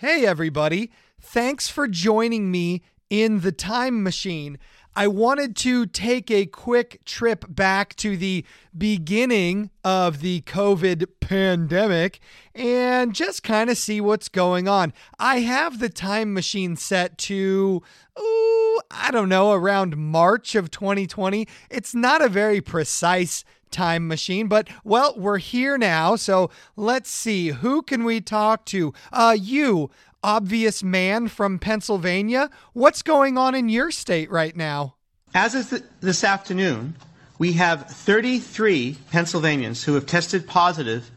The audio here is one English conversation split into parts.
Hey, everybody. Thanks for joining me in the time machine. I wanted to take a quick trip back to the beginning of the COVID pandemic and just kind of see what's going on. I have the time machine set to, ooh, I don't know, around March of 2020. It's not a very precise time machine but well we're here now so let's see. Who can we talk to? Uh you obvious man from Pennsylvania. What's going on in your state right now? As of th- this afternoon, we have 33 Pennsylvanians who have tested positive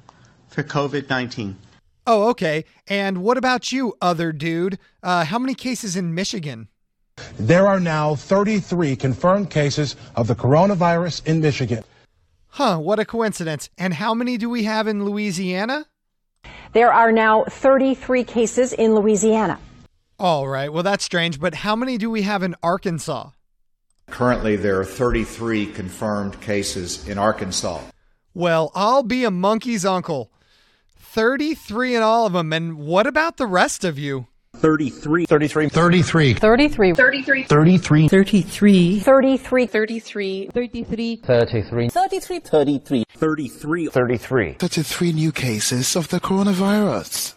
for COVID 19. oh okay. And what about you other dude? Uh how many cases in Michigan? There are now 33 confirmed cases of the coronavirus in Michigan. Huh what a coincidence and how many do we have in Louisiana There are now 33 cases in Louisiana. all right well that's strange but how many do we have in Arkansas Currently, there are 33 confirmed cases in Arkansas. Well, I'll be a monkey's uncle. 33 in all of them. And what about the rest of you? 33. 33. 33. 33. 33. 33. 33. 33. 33. 33. 33. 33. 33. 33. 33. 33 new cases of the coronavirus.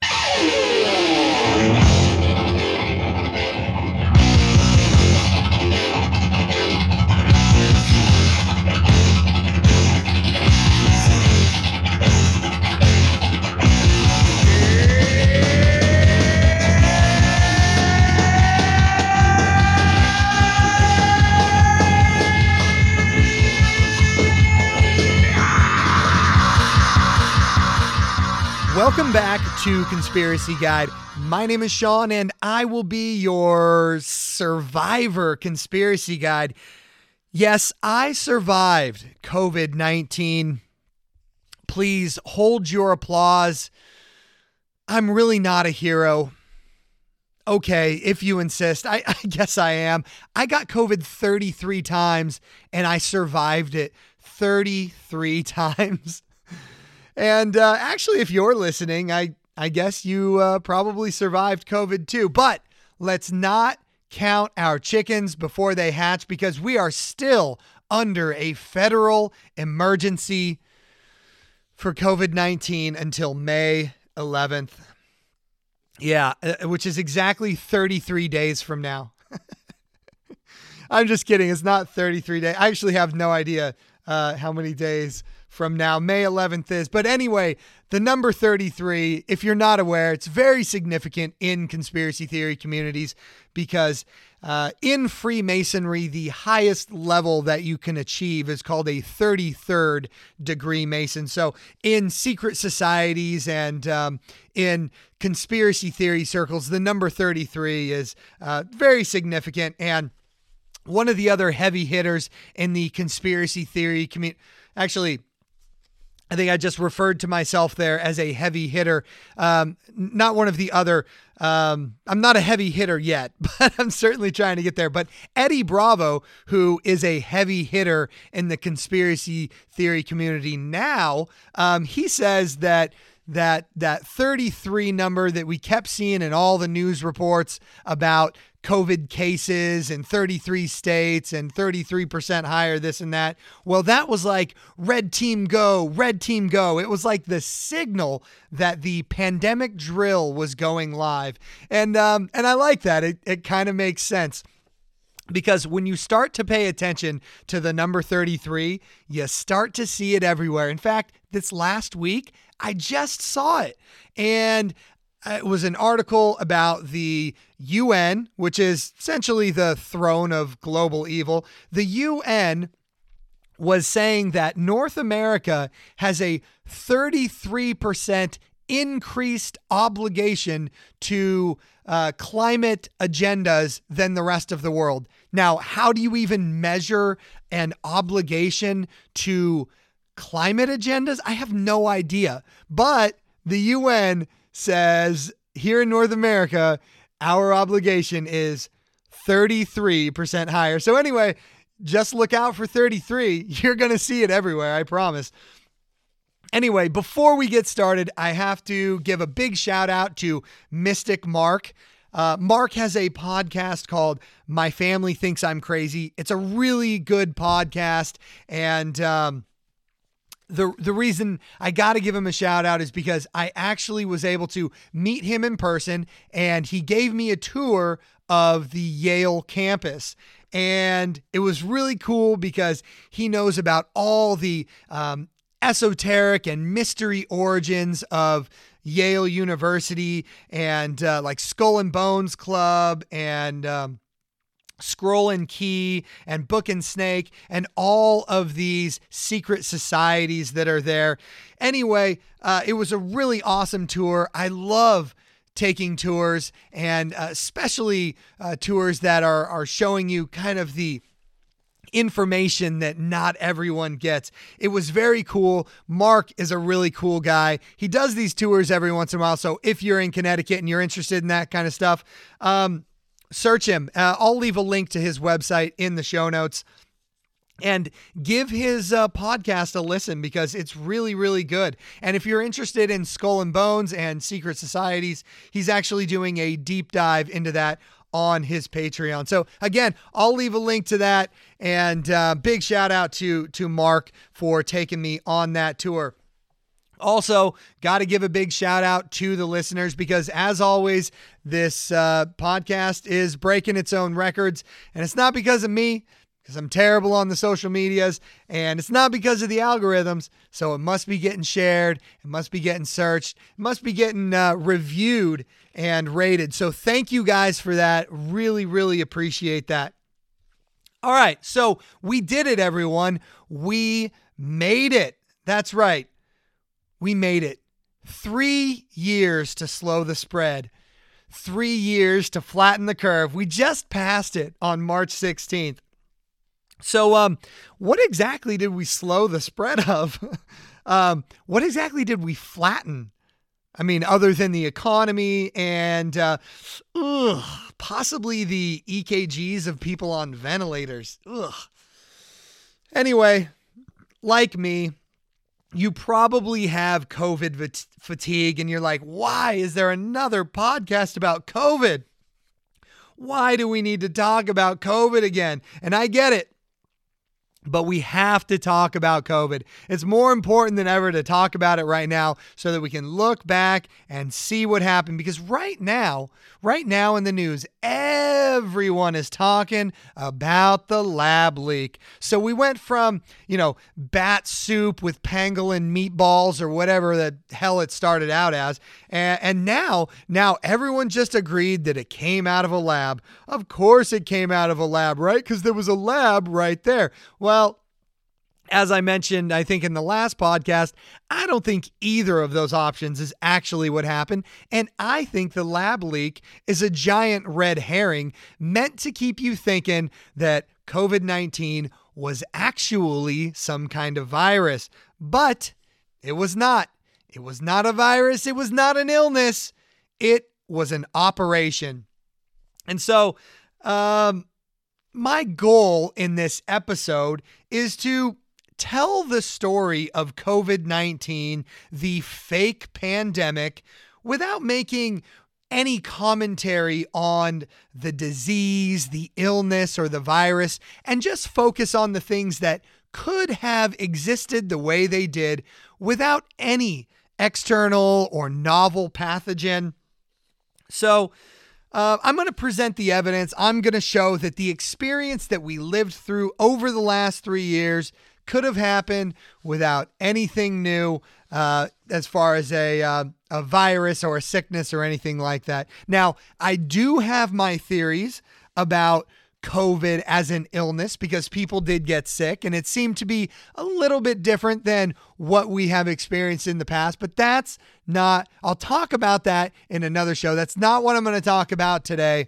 Welcome back to Conspiracy Guide. My name is Shawn, and I will be your survivor conspiracy guide. Yes, I survived COVID 19. Please hold your applause. I'm really not a hero. Okay, if you insist. I, I guess I am. I got COVID 33 times and I survived it 33 times. And uh, actually, if you're listening, I, I guess you uh, probably survived COVID too. But let's not count our chickens before they hatch because we are still under a federal emergency for COVID 19 until May 11th. Yeah, uh, which is exactly 33 days from now. I'm just kidding. It's not 33 days. I actually have no idea uh, how many days from now May 11th is. But anyway, the number 33, if you're not aware, it's very significant in conspiracy theory communities because uh, in Freemasonry, the highest level that you can achieve is called a 33rd degree Mason. So in secret societies and um, in conspiracy theory circles, the number 33 is uh, very significant. And one of the other heavy hitters in the conspiracy theory community, actually, I think I just referred to myself there as a heavy hitter. Um, not one of the other. Um, I'm not a heavy hitter yet, but I'm certainly trying to get there. But Eddie Bravo, who is a heavy hitter in the conspiracy theory community now, um, he says that that that 33 number that we kept seeing in all the news reports about COVID cases in 33 states and 33% higher, this and that. Well, that was like red team go, red team go. It was like the signal that the pandemic drill was going live. And um, and I like that. It, it kind of makes sense. Because when you start to pay attention to the number 33, you start to see it everywhere. In fact, this last week, I just saw it. And it was an article about the UN, which is essentially the throne of global evil. The UN was saying that North America has a 33% increased obligation to uh, climate agendas than the rest of the world. Now, how do you even measure an obligation to climate agendas? I have no idea. But the UN says here in North America, our obligation is 33% higher. So, anyway, just look out for 33. You're going to see it everywhere, I promise. Anyway, before we get started, I have to give a big shout out to Mystic Mark. Uh, Mark has a podcast called My Family Thinks I'm Crazy. It's a really good podcast. And um, the, the reason I got to give him a shout out is because I actually was able to meet him in person and he gave me a tour of the Yale campus. And it was really cool because he knows about all the um, esoteric and mystery origins of Yale University and uh, like Skull and Bones Club and um, Scroll and Key and Book and Snake and all of these secret societies that are there. Anyway, uh, it was a really awesome tour. I love taking tours and uh, especially uh, tours that are are showing you kind of the information that not everyone gets. It was very cool. Mark is a really cool guy. He does these tours every once in a while. So if you're in Connecticut and you're interested in that kind of stuff, um, search him. Uh, I'll leave a link to his website in the show notes. And give his uh, podcast a listen because it's really, really good. And if you're interested in Skull and Bones and secret societies, he's actually doing a deep dive into that on his Patreon. So again, I'll leave a link to that. And uh, big shout out to to Mark for taking me on that tour. Also, got to give a big shout out to the listeners because, as always, this uh, podcast is breaking its own records. And it's not because of me, because I'm terrible on the social medias, and it's not because of the algorithms. So it must be getting shared, it must be getting searched, it must be getting uh, reviewed and rated. So thank you guys for that. Really, really appreciate that. All right, so we did it, everyone. We made it. That's right. We made it. Three years to slow the spread, three years to flatten the curve. We just passed it on March 16th. So, um, what exactly did we slow the spread of? um, what exactly did we flatten? I mean, other than the economy and uh, ugh, possibly the EKGs of people on ventilators. Ugh. Anyway, like me, you probably have COVID fatigue and you're like, why is there another podcast about COVID? Why do we need to talk about COVID again? And I get it. But we have to talk about COVID. It's more important than ever to talk about it right now so that we can look back and see what happened. Because right now, right now in the news, everyone is talking about the lab leak. So we went from, you know, bat soup with pangolin meatballs or whatever the hell it started out as. And, and now, now everyone just agreed that it came out of a lab. Of course it came out of a lab, right? Because there was a lab right there. Well, as I mentioned, I think in the last podcast, I don't think either of those options is actually what happened. And I think the lab leak is a giant red herring meant to keep you thinking that COVID 19 was actually some kind of virus. But it was not. It was not a virus. It was not an illness. It was an operation. And so, um, my goal in this episode is to tell the story of COVID 19, the fake pandemic, without making any commentary on the disease, the illness, or the virus, and just focus on the things that could have existed the way they did without any external or novel pathogen. So, uh, I'm going to present the evidence. I'm going to show that the experience that we lived through over the last three years could have happened without anything new uh, as far as a, uh, a virus or a sickness or anything like that. Now, I do have my theories about COVID as an illness because people did get sick and it seemed to be a little bit different than what we have experienced in the past. But that's not, I'll talk about that in another show. That's not what I'm going to talk about today.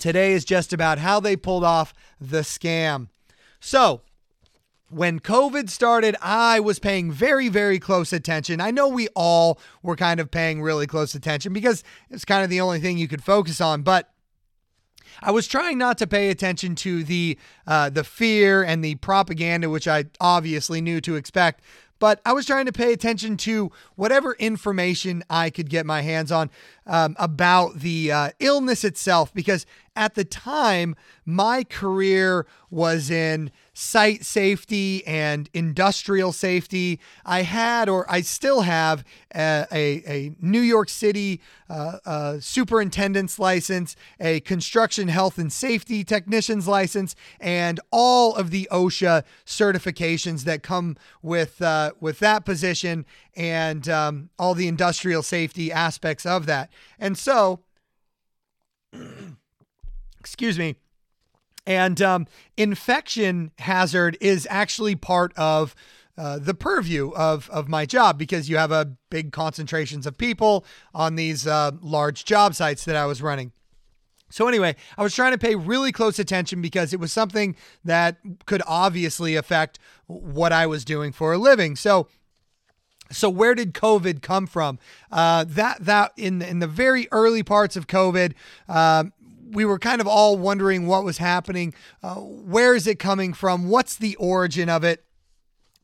Today is just about how they pulled off the scam. So, when COVID started, I was paying very, very close attention. I know we all were kind of paying really close attention because it's kind of the only thing you could focus on. But I was trying not to pay attention to the uh, the fear and the propaganda, which I obviously knew to expect. but I was trying to pay attention to whatever information I could get my hands on um, about the uh, illness itself because at the time, my career was in site safety and industrial safety. I had, or I still have, a, a, a New York City uh, uh, superintendent's license, a construction health and safety technician's license, and all of the OSHA certifications that come with uh, with that position, and um, all the industrial safety aspects of that. And so excuse me. And um, infection hazard is actually part of uh, the purview of, of my job because you have a big concentrations of people on these uh, large job sites that I was running. So, anyway, I was trying to pay really close attention because it was something that could obviously affect what I was doing for a living. So, so where did COVID come from? Uh, that that in in the very early parts of COVID, uh, we were kind of all wondering what was happening. Uh, where is it coming from? What's the origin of it?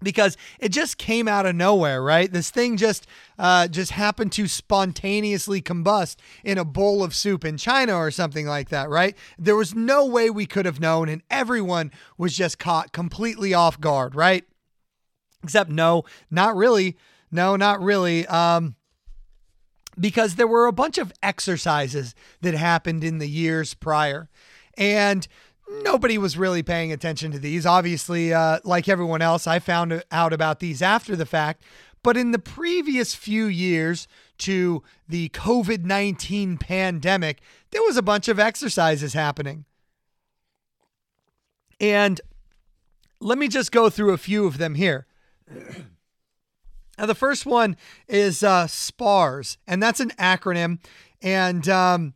Because it just came out of nowhere, right? This thing just uh, just happened to spontaneously combust in a bowl of soup in China or something like that, right? There was no way we could have known, and everyone was just caught completely off guard, right? Except no, not really. No, not really. Um, because there were a bunch of exercises that happened in the years prior. And nobody was really paying attention to these. Obviously, uh, like everyone else, I found out about these after the fact. But in the previous few years to the COVID 19 pandemic, there was a bunch of exercises happening. And let me just go through a few of them here. Now, the first one is uh, SPARS, and that's an acronym. And um,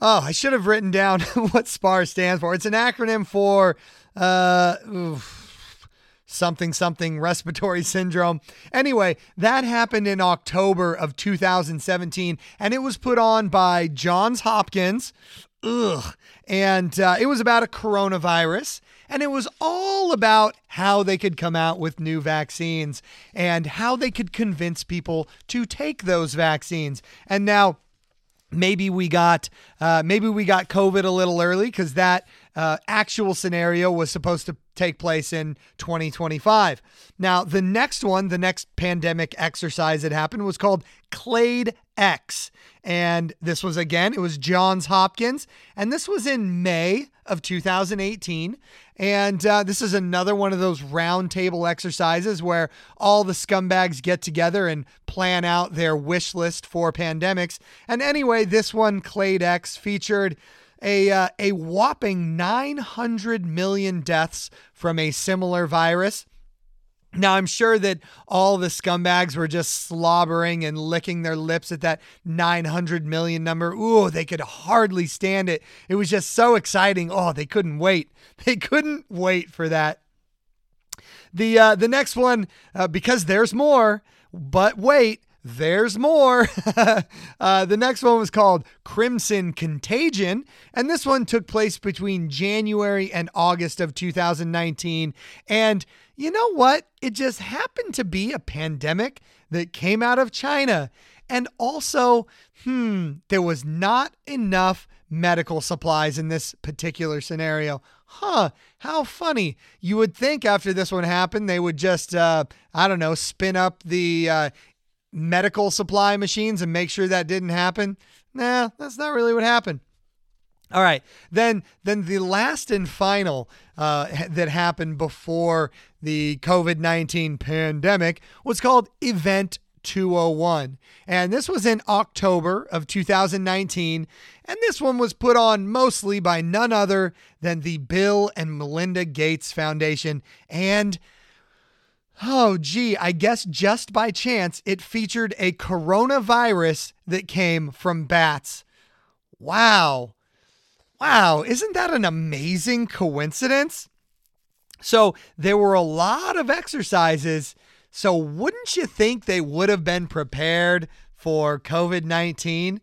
oh, I should have written down what SPARS stands for. It's an acronym for uh, oof, something, something respiratory syndrome. Anyway, that happened in October of 2017, and it was put on by Johns Hopkins. Ugh. And uh, it was about a coronavirus. And it was all about how they could come out with new vaccines and how they could convince people to take those vaccines. And now, maybe we got uh, maybe we got COVID a little early because that uh, actual scenario was supposed to take place in 2025. Now, the next one, the next pandemic exercise that happened was called Clade X. And this was again, it was Johns Hopkins. And this was in May of 2018. And uh, this is another one of those roundtable exercises where all the scumbags get together and plan out their wish list for pandemics. And anyway, this one, Clade X, featured a, uh, a whopping 900 million deaths from a similar virus. Now, I'm sure that all the scumbags were just slobbering and licking their lips at that 900 million number. Ooh, they could hardly stand it. It was just so exciting. Oh, they couldn't wait. They couldn't wait for that. The uh, the next one, uh, because there's more, but wait, there's more. uh, the next one was called Crimson Contagion, and this one took place between January and August of 2019. And you know what? It just happened to be a pandemic that came out of China. And also, hmm, there was not enough medical supplies in this particular scenario. Huh, how funny. You would think after this one happened, they would just, uh, I don't know, spin up the uh, medical supply machines and make sure that didn't happen. Nah, that's not really what happened. All right, then then the last and final uh, that happened before the COVID nineteen pandemic was called Event 201, and this was in October of 2019, and this one was put on mostly by none other than the Bill and Melinda Gates Foundation, and oh gee, I guess just by chance it featured a coronavirus that came from bats. Wow. Wow, isn't that an amazing coincidence? So, there were a lot of exercises. So, wouldn't you think they would have been prepared for COVID 19?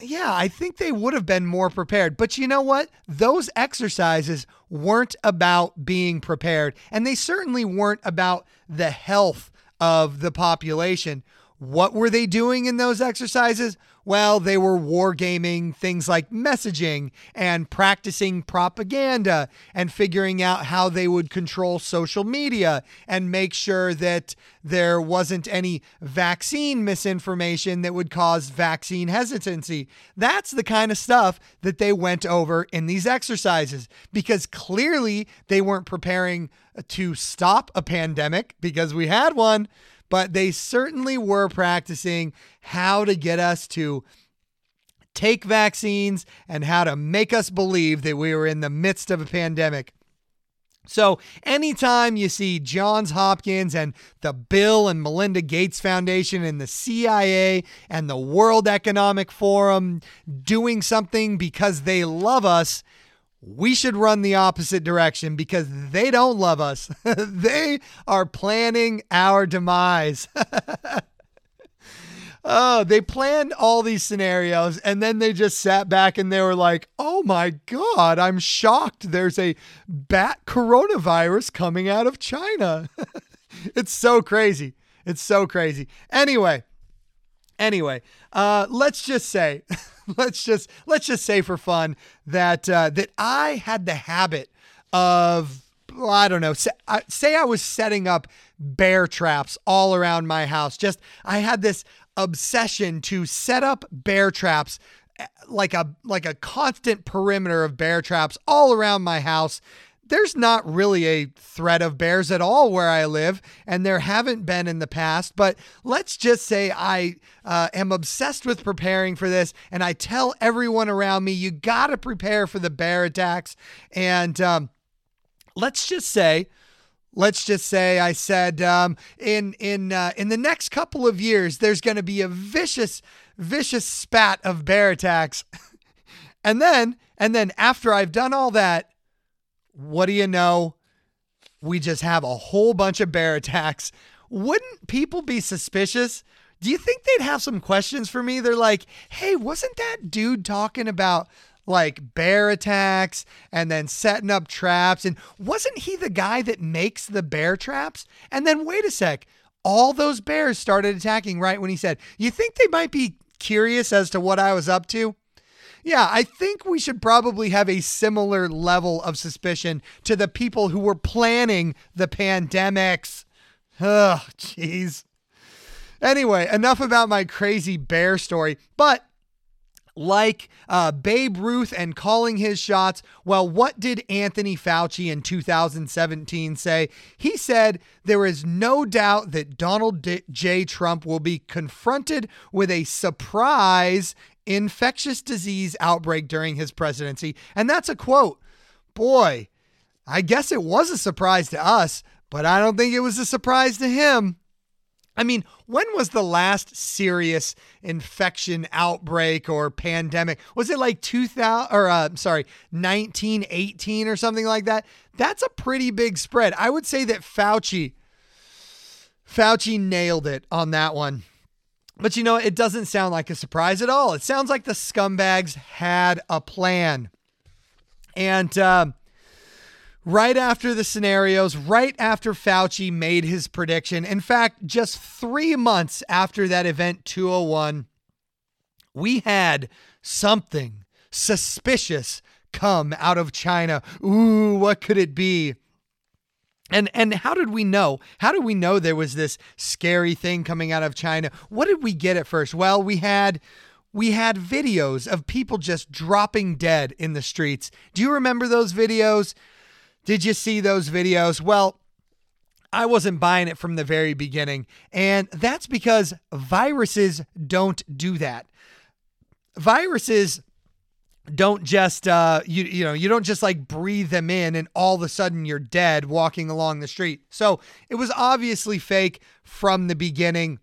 Yeah, I think they would have been more prepared. But you know what? Those exercises weren't about being prepared, and they certainly weren't about the health of the population. What were they doing in those exercises? Well, they were wargaming things like messaging and practicing propaganda and figuring out how they would control social media and make sure that there wasn't any vaccine misinformation that would cause vaccine hesitancy. That's the kind of stuff that they went over in these exercises because clearly they weren't preparing to stop a pandemic because we had one but they certainly were practicing how to get us to take vaccines and how to make us believe that we were in the midst of a pandemic. So, anytime you see Johns Hopkins and the Bill and Melinda Gates Foundation and the CIA and the World Economic Forum doing something because they love us, we should run the opposite direction because they don't love us. they are planning our demise. oh, they planned all these scenarios and then they just sat back and they were like, oh my God, I'm shocked. There's a bat coronavirus coming out of China. it's so crazy. It's so crazy. Anyway, anyway, uh, let's just say. let's just let's just say for fun that uh, that I had the habit of I don't know say, say I was setting up bear traps all around my house. Just I had this obsession to set up bear traps eh, like a like a constant perimeter of bear traps all around my house there's not really a threat of bears at all where I live, and there haven't been in the past. But let's just say I uh, am obsessed with preparing for this, and I tell everyone around me, you got to prepare for the bear attacks. And um, let's just say, let's just say I said um, in in uh, in the next couple of years, there's going to be a vicious, vicious spat of bear attacks, and then and then after I've done all that what do you know? We just have a whole bunch of bear attacks. Wouldn't people be suspicious? Do you think they'd have some questions for me? They're like, hey, wasn't that dude talking about like bear attacks and then setting up traps? And wasn't he the guy that makes the bear traps? And then wait a sec, all those bears started attacking right when he said, you think they might be curious as to what I was up to? Yeah, I think we should probably have a similar level of suspicion to the people who were planning the pandemics. Oh, jeez. Anyway, enough about my crazy bear story. But like uh, Babe Ruth and calling his shots. Well, what did Anthony Fauci in 2017 say? He said there is no doubt that Donald D- J. Trump will be confronted with a surprise infectious disease outbreak during his presidency. And that's a quote. Boy, I guess it was a surprise to us, but I don't think it was a surprise to him. I mean, when was the last serious infection outbreak or pandemic? Was it like 2000 or uh, sorry, 1918 or something like that? That's a pretty big spread. I would say that Fauci Fauci nailed it on that one. But you know, it doesn't sound like a surprise at all. It sounds like the scumbags had a plan. And uh, right after the scenarios, right after Fauci made his prediction, in fact, just three months after that event 201, we had something suspicious come out of China. Ooh, what could it be? And and how did we know? How did we know there was this scary thing coming out of China? What did we get at first? Well, we had we had videos of people just dropping dead in the streets. Do you remember those videos? Did you see those videos? Well, I wasn't buying it from the very beginning, and that's because viruses don't do that. Viruses don't just uh you you know you don't just like breathe them in and all of a sudden you're dead walking along the street. So it was obviously fake from the beginning.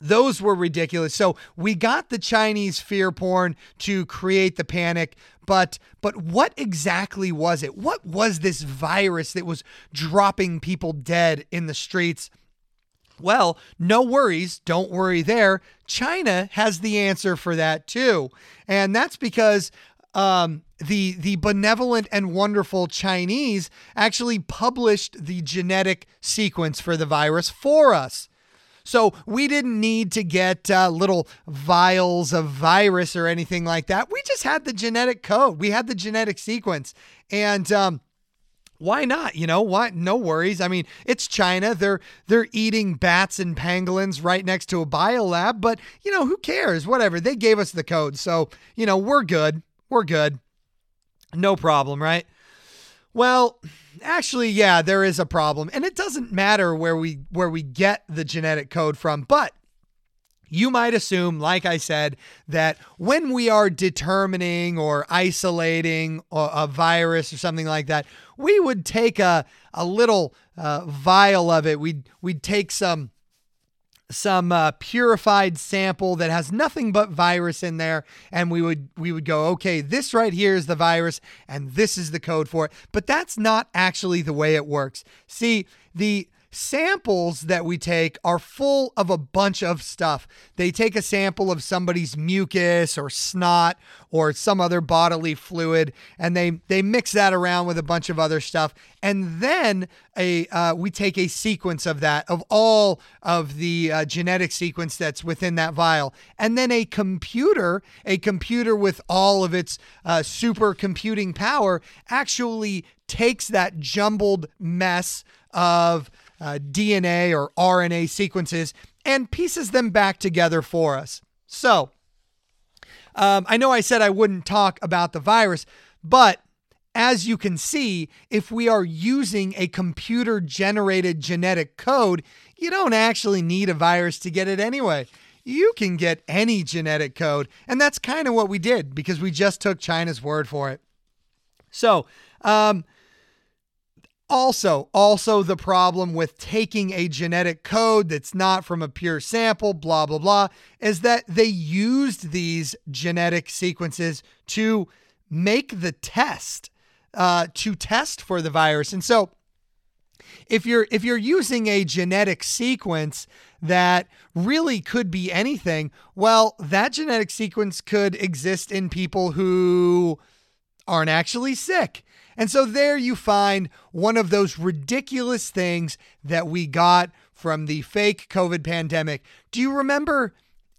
Those were ridiculous. So we got the chinese fear porn to create the panic but but what exactly was it? What was this virus that was dropping people dead in the streets? Well, no worries. Don't worry there. China has the answer for that too. And that's because um, the the benevolent and wonderful Chinese actually published the genetic sequence for the virus for us. So we didn't need to get uh, little vials of virus or anything like that. We just had the genetic code. We had the genetic sequence, and um, why not? You know what? No worries. I mean, it's China. They're they're eating bats and pangolins right next to a biolab, but you know who cares? Whatever. They gave us the code, so you know we're good. We're good. No problem, right? Well, actually, yeah, there is a problem, and it doesn't matter where we where we get the genetic code from, but you might assume, like I said, that when we are determining or isolating a, virus or something like that, we would take a, a little uh, vial of it. We'd, we'd take some some uh, purified sample that has nothing but virus in there and we would we would go okay this right here is the virus and this is the code for it but that's not actually the way it works see the samples that we take are full of a bunch of stuff. They take a sample of somebody's mucus or snot or some other bodily fluid, and they they mix that around with a bunch of other stuff, and then a uh, we take a sequence of that of all of the uh, genetic sequence that's within that vial, and then a computer, a computer with all of its uh, supercomputing power, actually takes that jumbled mess of uh, DNA or RNA sequences and pieces them back together for us. So, um, I know I said I wouldn't talk about the virus, but as you can see, if we are using a computer generated genetic code, you don't actually need a virus to get it anyway. You can get any genetic code. And that's kind of what we did because we just took China's word for it. So, um, also, also the problem with taking a genetic code that's not from a pure sample, blah, blah, blah, is that they used these genetic sequences to make the test, uh, to test for the virus. And so if you're if you're using a genetic sequence that really could be anything, well, that genetic sequence could exist in people who aren't actually sick. And so there you find one of those ridiculous things that we got from the fake COVID pandemic. Do you remember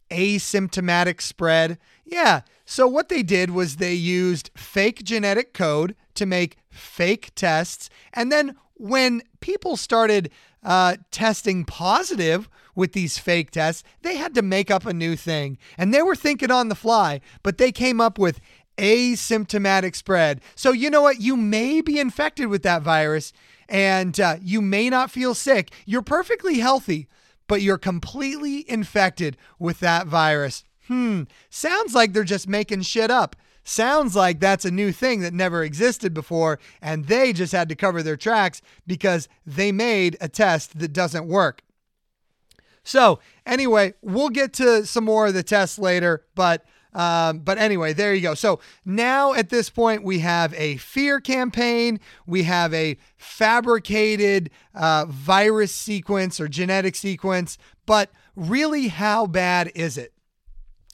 asymptomatic spread? Yeah. So what they did was they used fake genetic code to make fake tests. And then when people started uh, testing positive with these fake tests, they had to make up a new thing. And they were thinking on the fly, but they came up with asymptomatic spread. So, you know what? You may be infected with that virus and uh, you may not feel sick. You're perfectly healthy, but you're completely infected with that virus. Hmm, sounds like they're just making shit up. Sounds like that's a new thing that never existed before, and they just had to cover their tracks because they made a test that doesn't work. So, anyway, we'll get to some more of the tests later, but um, but anyway, there you go. So now at this point, we have a fear campaign, we have a fabricated uh, virus sequence or genetic sequence. But really, how bad is it?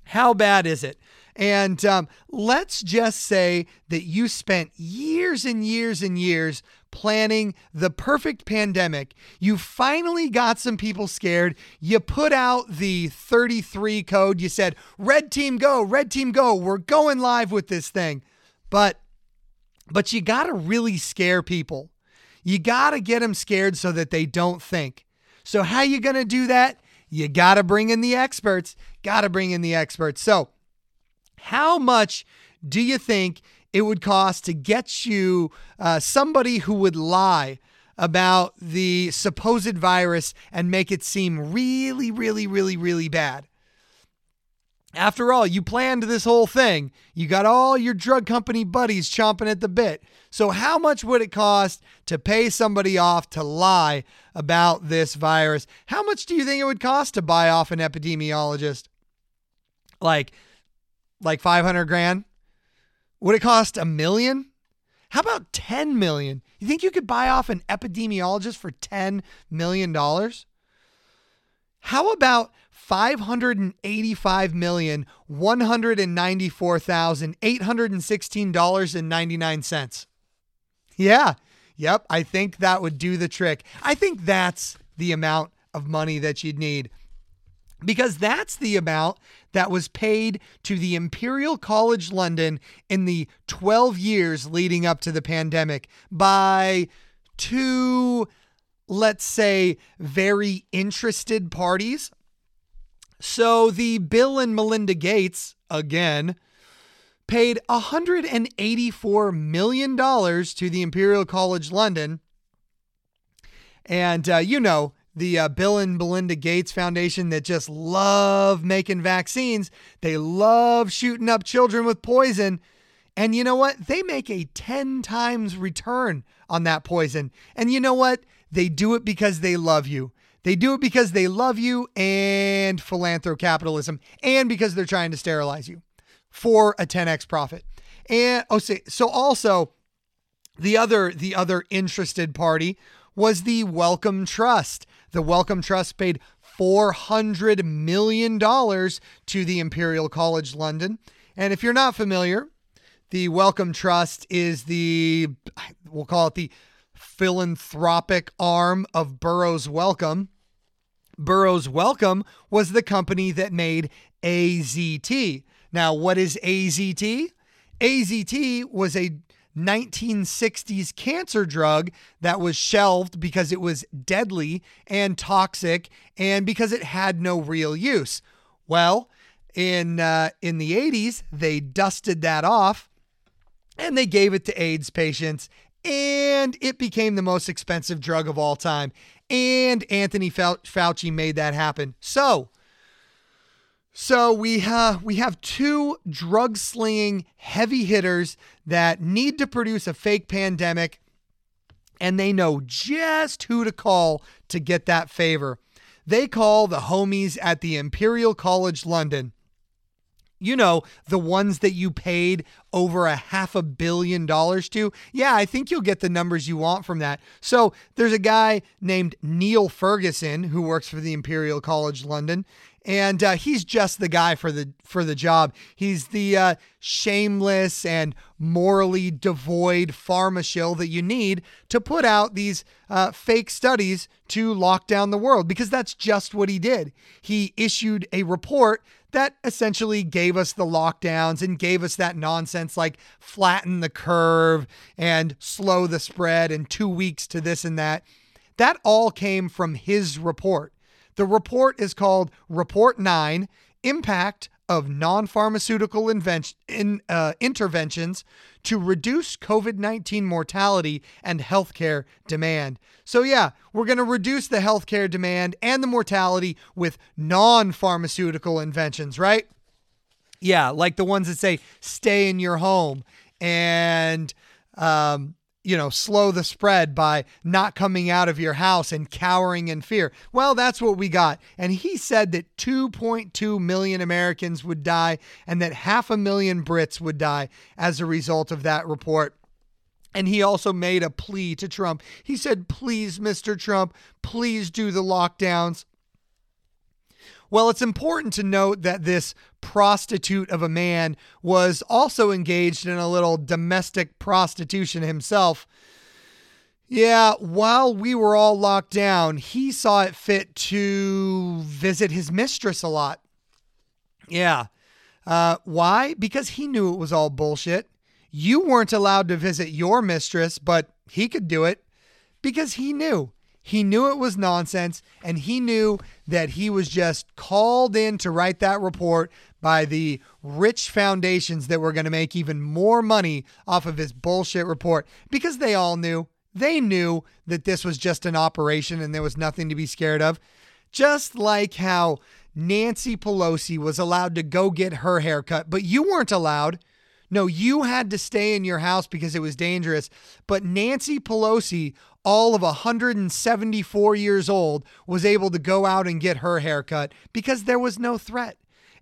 How bad is it? And um, let's just say that you spent years and years and years planning the perfect pandemic. You finally got some people scared. You put out the 33 code. You said, Red team go, red team go. We're going live with this thing. But but you got to really scare people. You got to get them scared so that they don't think. So how you going to do that? You got to bring in the experts. Got to bring in the experts. So, how much do you think it would cost to get you uh, somebody who would lie about the supposed virus and make it seem really, really, really, really bad. After all, you planned this whole thing. You got all your drug company buddies chomping at the bit. So, how much would it cost to pay somebody off to lie about this virus? How much do you think it would cost to buy off an epidemiologist? Like, like 500 grand? Would it cost a million? How about 10 million? You think you could buy off an epidemiologist for 10 million dollars? How about five hundred eighty-five million one hundred ninety-four thousand eight hundred sixteen dollars and ninety-nine cents? Yeah, yep. I think that would do the trick. I think that's the amount of money that you'd need because that's the amount that was paid to the Imperial College London in the 12 years leading up to the pandemic by two, let's say, very interested parties. So the Bill and Melinda Gates, again, paid $184 million to the Imperial College London. And, uh, you know, the uh, Bill and Melinda Gates Foundation that just love making vaccines. They love shooting up children with poison. And you know what? They make a 10 times return on that poison. And you know what? They do it because they love you. They do it because they love you and philanthrocapitalism and because they're trying to sterilize you for a 10x profit. And oh, so, so also the other the other interested party was the Wellcome Trust. The Wellcome Trust paid $400 million to the Imperial College London. And if you're not familiar, the Wellcome Trust is the, we'll call it the philanthropic arm of Burroughs Wellcome. Burroughs Wellcome was the company that made AZT. Now, what is AZT? AZT was a 1960s cancer drug that was shelved because it was deadly and toxic and because it had no real use. Well, in uh, in the 80s, they dusted that off and they gave it to AIDS patients and it became the most expensive drug of all time. And Anthony Fauci made that happen. So, so we uh, we have two drug slinging heavy hitters that need to produce a fake pandemic, and they know just who to call to get that favor. They call the homies at the Imperial College London you know, the ones that you paid over a half a billion dollars to, yeah, I think you'll get the numbers you want from that. So there's a guy named Neil Ferguson who works for the Imperial College London, and uh, he's just the guy for the for the job. He's the uh, shameless and morally devoid pharma shill that you need to put out these uh, fake studies to lock down the world because that's just what he did. He issued a report that essentially gave us the lockdowns and gave us that nonsense like flatten the curve and slow the spread and two weeks to this and that. That all came from his report. The report is called Report 9 Impact of non pharmaceutical in, uh, interventions to reduce COVID 19 mortality and healthcare demand. So, yeah, we're going to reduce the healthcare demand and the mortality with non pharmaceutical inventions, right? Yeah, like the ones that say stay in your home and um, you know, slow the spread by not coming out of your house and cowering in fear. Well, that's what we got. And he said that 2.2 million Americans would die and that half a million Brits would die as a result of that report. And he also made a plea to Trump. He said, Please, Mr. Trump, please do the lockdowns. Well, it's important to note that this prostitute of a man was also engaged in a little domestic prostitution himself. Yeah, while we were all locked down, he saw it fit to visit his mistress a lot. Yeah. Uh, why? Because he knew it was all bullshit. You weren't allowed to visit your mistress, but he could do it because he knew. He knew it was nonsense, and he knew that he was just called in to write that report by the rich foundations that were going to make even more money off of his bullshit report because they all knew. They knew that this was just an operation and there was nothing to be scared of. Just like how Nancy Pelosi was allowed to go get her haircut, but you weren't allowed. No, you had to stay in your house because it was dangerous. But Nancy Pelosi all of 174 years old, was able to go out and get her haircut because there was no threat.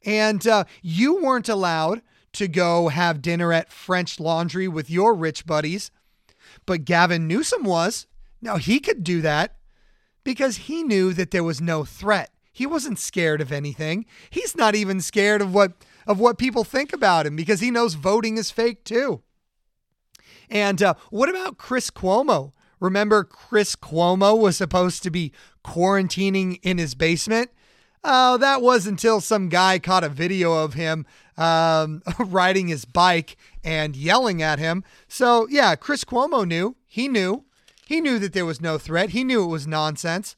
And uh, you weren't allowed to go have dinner at French Laundry with your rich buddies, but Gavin Newsom was. Now, he could do that because he knew that there was no threat. He wasn't scared of anything. He's not even scared of what of what people think about him because he knows voting is fake too. And uh, what about Chris Cuomo? Remember, Chris Cuomo was supposed to be quarantining in his basement. Oh, that was until some guy caught a video of him um, riding his bike and yelling at him. So, yeah, Chris Cuomo knew. He knew. He knew that there was no threat. He knew it was nonsense.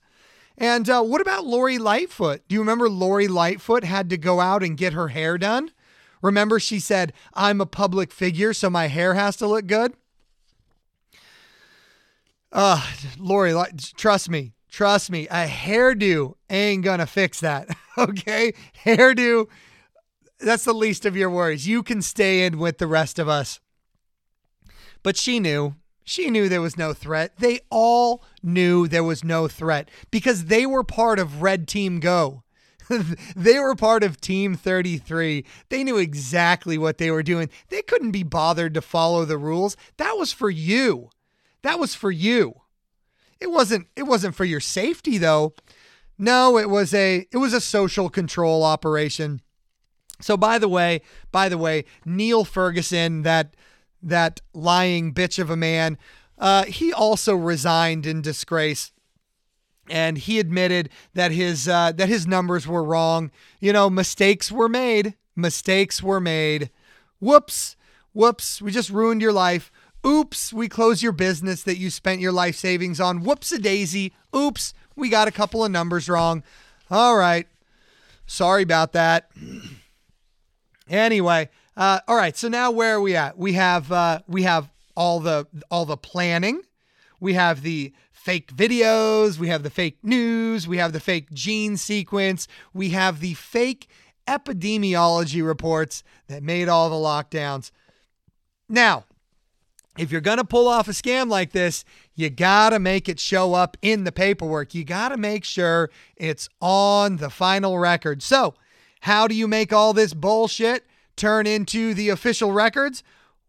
And uh, what about Lori Lightfoot? Do you remember Lori Lightfoot had to go out and get her hair done? Remember, she said, I'm a public figure, so my hair has to look good? Uh, Lori, trust me, trust me, a hairdo ain't gonna fix that. Okay, hairdo, that's the least of your worries. You can stay in with the rest of us. But she knew. She knew there was no threat. They all knew there was no threat because they were part of Red Team Go. they were part of Team 33. They knew exactly what they were doing. They couldn't be bothered to follow the rules. That was for you. That was for you. It wasn't it wasn't for your safety though. No, it was a it was a social control operation. So by the way, by the way, Neil Ferguson, that that lying bitch of a man, uh, he also resigned in disgrace, and he admitted that his uh, that his numbers were wrong. You know, mistakes were made. Mistakes were made. Whoops, whoops. We just ruined your life. Oops, we close your business that you spent your life savings on. Whoops a daisy. Oops, we got a couple of numbers wrong. All right. Sorry about that. Anyway, uh, all right. So now where are we at? We have uh, we have all the all the planning. We have the fake videos. We have the fake news. We have the fake gene sequence. We have the fake epidemiology reports that made all the lockdowns. Now, if you're going to pull off a scam like this, you got to make it show up in the paperwork. You got to make sure it's on the final record. So, how do you make all this bullshit turn into the official records?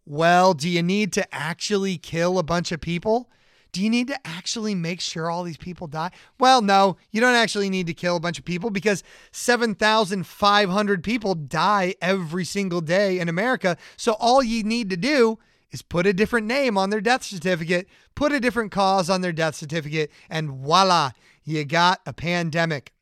Well, do you need to actually kill a bunch of people? Do you need to actually make sure all these people die? Well, no, you don't actually need to kill a bunch of people because 7,500 people die every single day in America. So all you need to do is put a different name on their death certificate, put a different cause on their death certificate, and voila, you got a pandemic.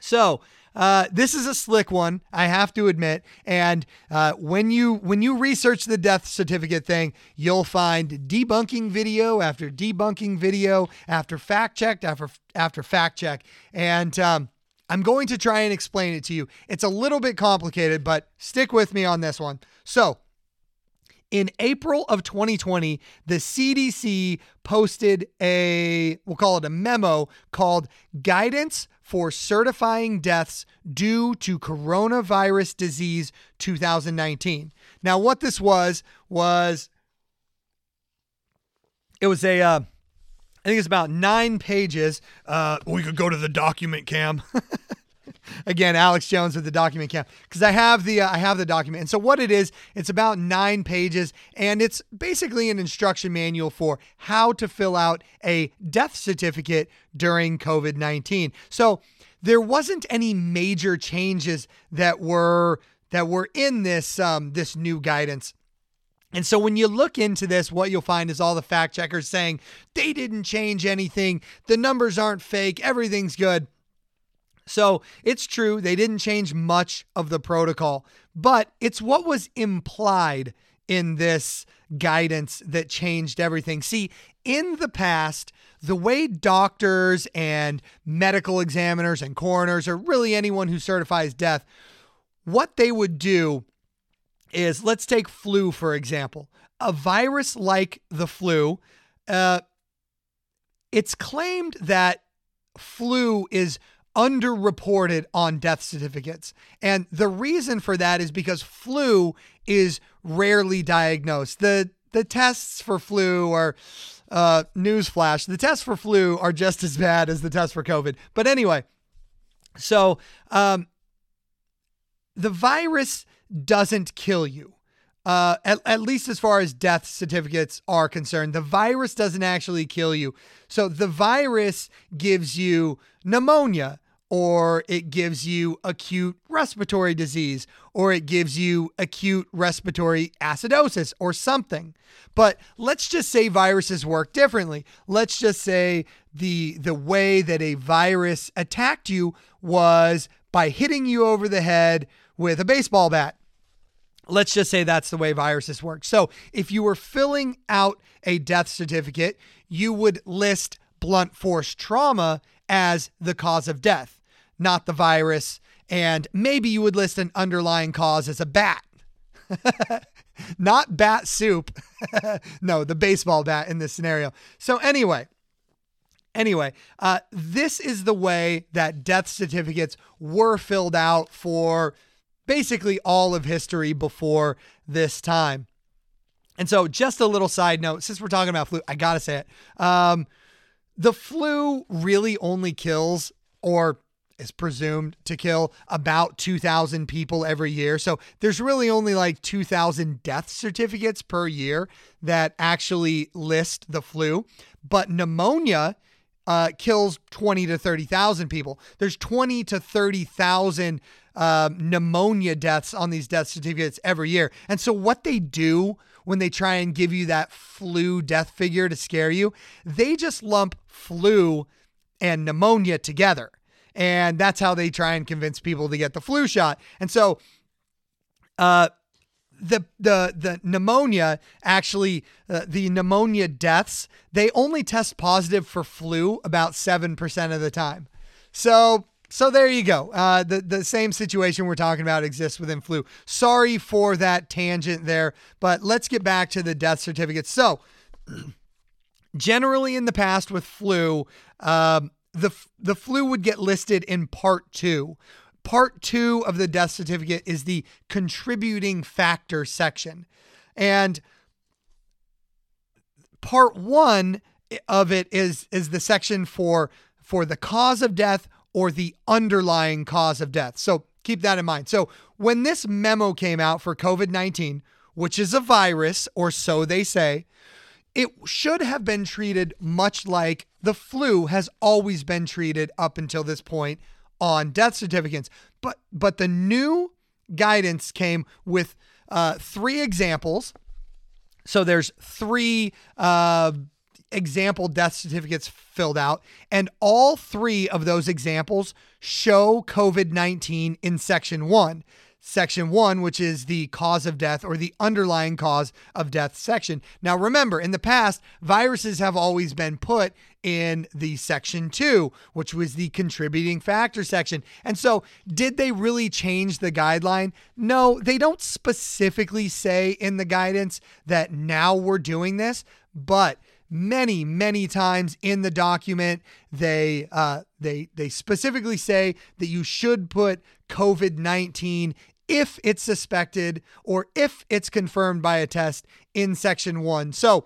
So, uh, this is a slick one, I have to admit. And uh, when you when you research the death certificate thing, you'll find debunking video after debunking video after fact check after after fact check. And um, I'm going to try and explain it to you. It's a little bit complicated, but stick with me on this one. So in April of 2020, the CDC posted a, we'll call it a memo called Guidance for Certifying Deaths Due to Coronavirus Disease 2019. Now, what this was, was it was a, uh, I think it's about nine pages. Uh, we could go to the document cam. Again, Alex Jones with the document cam because I have the uh, I have the document. And so what it is, it's about 9 pages and it's basically an instruction manual for how to fill out a death certificate during COVID-19. So there wasn't any major changes that were that were in this um, this new guidance. And so when you look into this, what you'll find is all the fact checkers saying they didn't change anything, the numbers aren't fake, everything's good. So it's true, they didn't change much of the protocol, but it's what was implied in this guidance that changed everything. See, in the past, the way doctors and medical examiners and coroners, or really anyone who certifies death, what they would do is let's take flu, for example. A virus like the flu, uh, it's claimed that flu is underreported on death certificates. And the reason for that is because flu is rarely diagnosed. The the tests for flu are uh, newsflash. The tests for flu are just as bad as the tests for COVID. But anyway, so um, the virus doesn't kill you. Uh, at, at least as far as death certificates are concerned, the virus doesn't actually kill you. So the virus gives you pneumonia, or it gives you acute respiratory disease, or it gives you acute respiratory acidosis or something. But let's just say viruses work differently. Let's just say the the way that a virus attacked you was by hitting you over the head with a baseball bat. Let's just say that's the way viruses work. So, if you were filling out a death certificate, you would list blunt force trauma as the cause of death, not the virus. And maybe you would list an underlying cause as a bat. not bat soup. no, the baseball bat in this scenario. So, anyway, Anyway, uh, this is the way that death certificates were filled out for basically all of history before this time. And so, just a little side note since we're talking about flu, I got to say it. Um, the flu really only kills, or is presumed to kill, about 2,000 people every year. So, there's really only like 2,000 death certificates per year that actually list the flu. But pneumonia uh, kills 20 to 30,000 people. There's 20 to 30,000 um, pneumonia deaths on these death certificates every year. And so, what they do when they try and give you that flu death figure to scare you, they just lump flu and pneumonia together. And that's how they try and convince people to get the flu shot. And so, uh, the the the pneumonia actually uh, the pneumonia deaths they only test positive for flu about 7% of the time so so there you go uh, the the same situation we're talking about exists within flu sorry for that tangent there but let's get back to the death certificates so generally in the past with flu um, the the flu would get listed in part 2 Part two of the death certificate is the contributing factor section. And part one of it is is the section for for the cause of death or the underlying cause of death. So keep that in mind. So when this memo came out for COVID-19, which is a virus or so they say, it should have been treated much like the flu has always been treated up until this point on death certificates. But but the new guidance came with uh, three examples. So there's three uh, example death certificates filled out, and all three of those examples show COVID 19 in section one section one, which is the cause of death or the underlying cause of death section. Now, remember, in the past, viruses have always been put in the section two, which was the contributing factor section. And so, did they really change the guideline? No, they don't specifically say in the guidance that now we're doing this, but many many times in the document they uh, they they specifically say that you should put covid-19 if it's suspected or if it's confirmed by a test in section one. So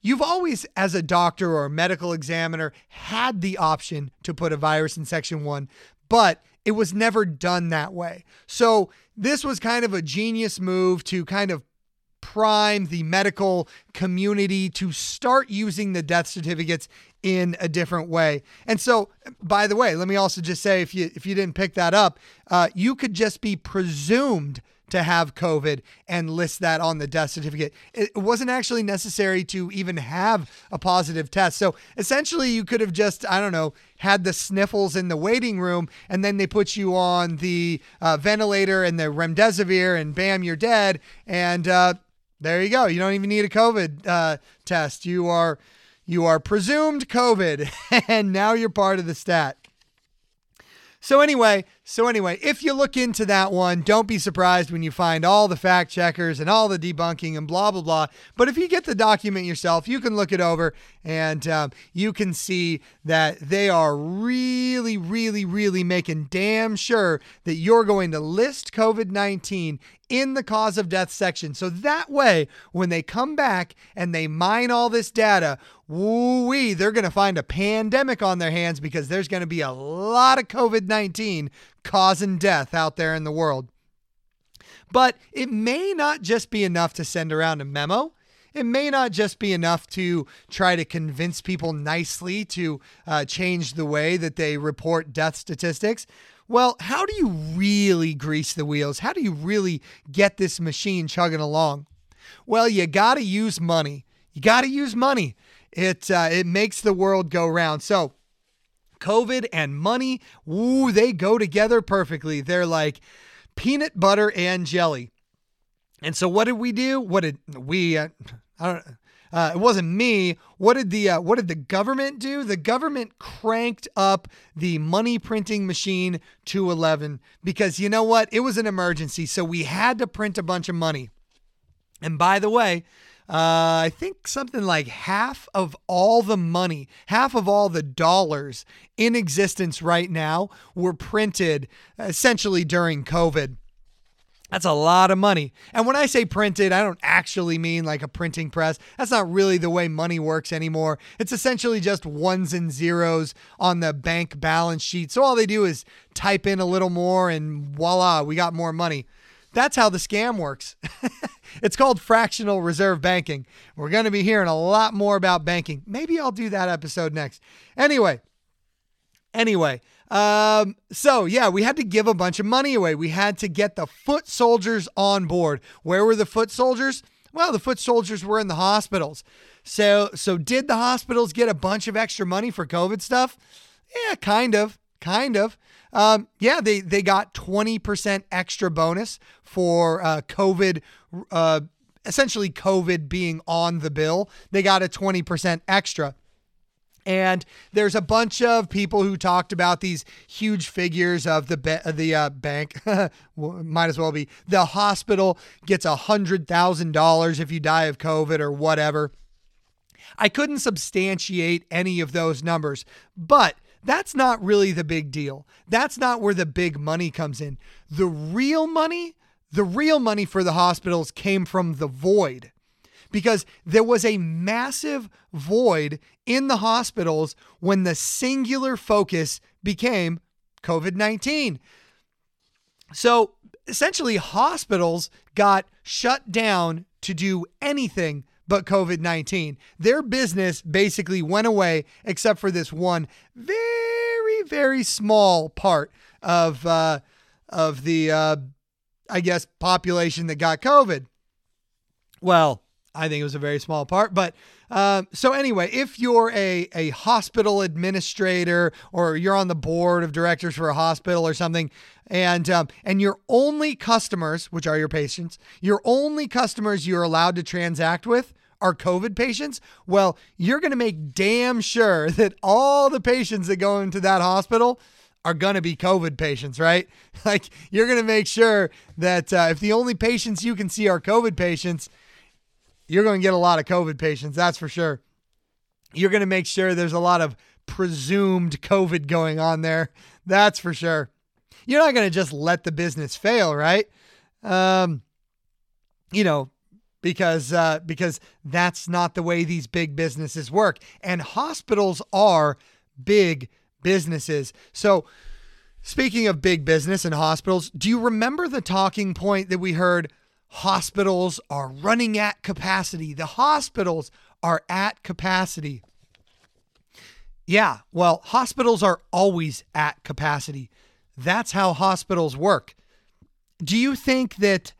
you've always, as a doctor or a medical examiner, had the option to put a virus in section one, but it was never done that way. So this was kind of a genius move to kind of prime the medical community to start using the death certificates in a different way. And so, by the way, let me also just say if you if you didn't pick that up, uh, you could just be presumed to have COVID and list that on the death certificate. It wasn't actually necessary to even have a positive test. So essentially, you could have just, I don't know, had the sniffles in the waiting room and then they put you on the uh, ventilator and the remdesivir and bam, you're dead. And uh, there you go. You don't even need a COVID uh, test. You are you are presumed COVID, and now you're part of the stat. So anyway, so anyway, if you look into that one, don't be surprised when you find all the fact checkers and all the debunking and blah blah blah. But if you get the document yourself, you can look it over and um, you can see that they are really, really, really making damn sure that you're going to list COVID nineteen in the cause of death section. So that way, when they come back and they mine all this data, woo they're going to find a pandemic on their hands because there's going to be a lot of COVID 19 causing death out there in the world. But it may not just be enough to send around a memo. it may not just be enough to try to convince people nicely to uh, change the way that they report death statistics. Well, how do you really grease the wheels? How do you really get this machine chugging along? Well, you got to use money. You got to use money. It uh, it makes the world go round. So, COVID and money, ooh, they go together perfectly. They're like peanut butter and jelly. And so, what did we do? What did we? Uh, I don't. Uh, it wasn't me. What did the uh, what did the government do? The government cranked up the money printing machine to 11 because you know what? It was an emergency, so we had to print a bunch of money. And by the way, uh, I think something like half of all the money, half of all the dollars in existence right now were printed essentially during COVID. That's a lot of money. And when I say printed, I don't actually mean like a printing press. That's not really the way money works anymore. It's essentially just ones and zeros on the bank balance sheet. So all they do is type in a little more and voila, we got more money. That's how the scam works. it's called fractional reserve banking. We're going to be hearing a lot more about banking. Maybe I'll do that episode next. Anyway, anyway, um, so yeah, we had to give a bunch of money away. We had to get the foot soldiers on board. Where were the foot soldiers? Well, the foot soldiers were in the hospitals. So, so did the hospitals get a bunch of extra money for COVID stuff? Yeah, kind of, kind of. Um, yeah, they they got 20% extra bonus for uh, COVID, uh, essentially COVID being on the bill. They got a 20% extra. And there's a bunch of people who talked about these huge figures of the the uh, bank. Might as well be the hospital gets a hundred thousand dollars if you die of COVID or whatever. I couldn't substantiate any of those numbers, but that's not really the big deal. That's not where the big money comes in. The real money, the real money for the hospitals came from the void because there was a massive void in the hospitals when the singular focus became COVID 19. So essentially, hospitals got shut down to do anything but COVID 19. Their business basically went away except for this one very, very small part of, uh, of the, uh, I guess, population that got COVID. Well, I think it was a very small part. But um, so anyway, if you're a, a hospital administrator or you're on the board of directors for a hospital or something, and um, and your only customers, which are your patients, your only customers you're allowed to transact with are COVID patients, well, you're going to make damn sure that all the patients that go into that hospital are going to be COVID patients, right? Like you're going to make sure that uh, if the only patients you can see are COVID patients, you're going to get a lot of COVID patients, that's for sure. You're going to make sure there's a lot of presumed COVID going on there, that's for sure. You're not going to just let the business fail, right? Um, you know, because uh, because that's not the way these big businesses work, and hospitals are big businesses. So. Speaking of big business and hospitals, do you remember the talking point that we heard hospitals are running at capacity. The hospitals are at capacity. Yeah, well, hospitals are always at capacity. That's how hospitals work. Do you think that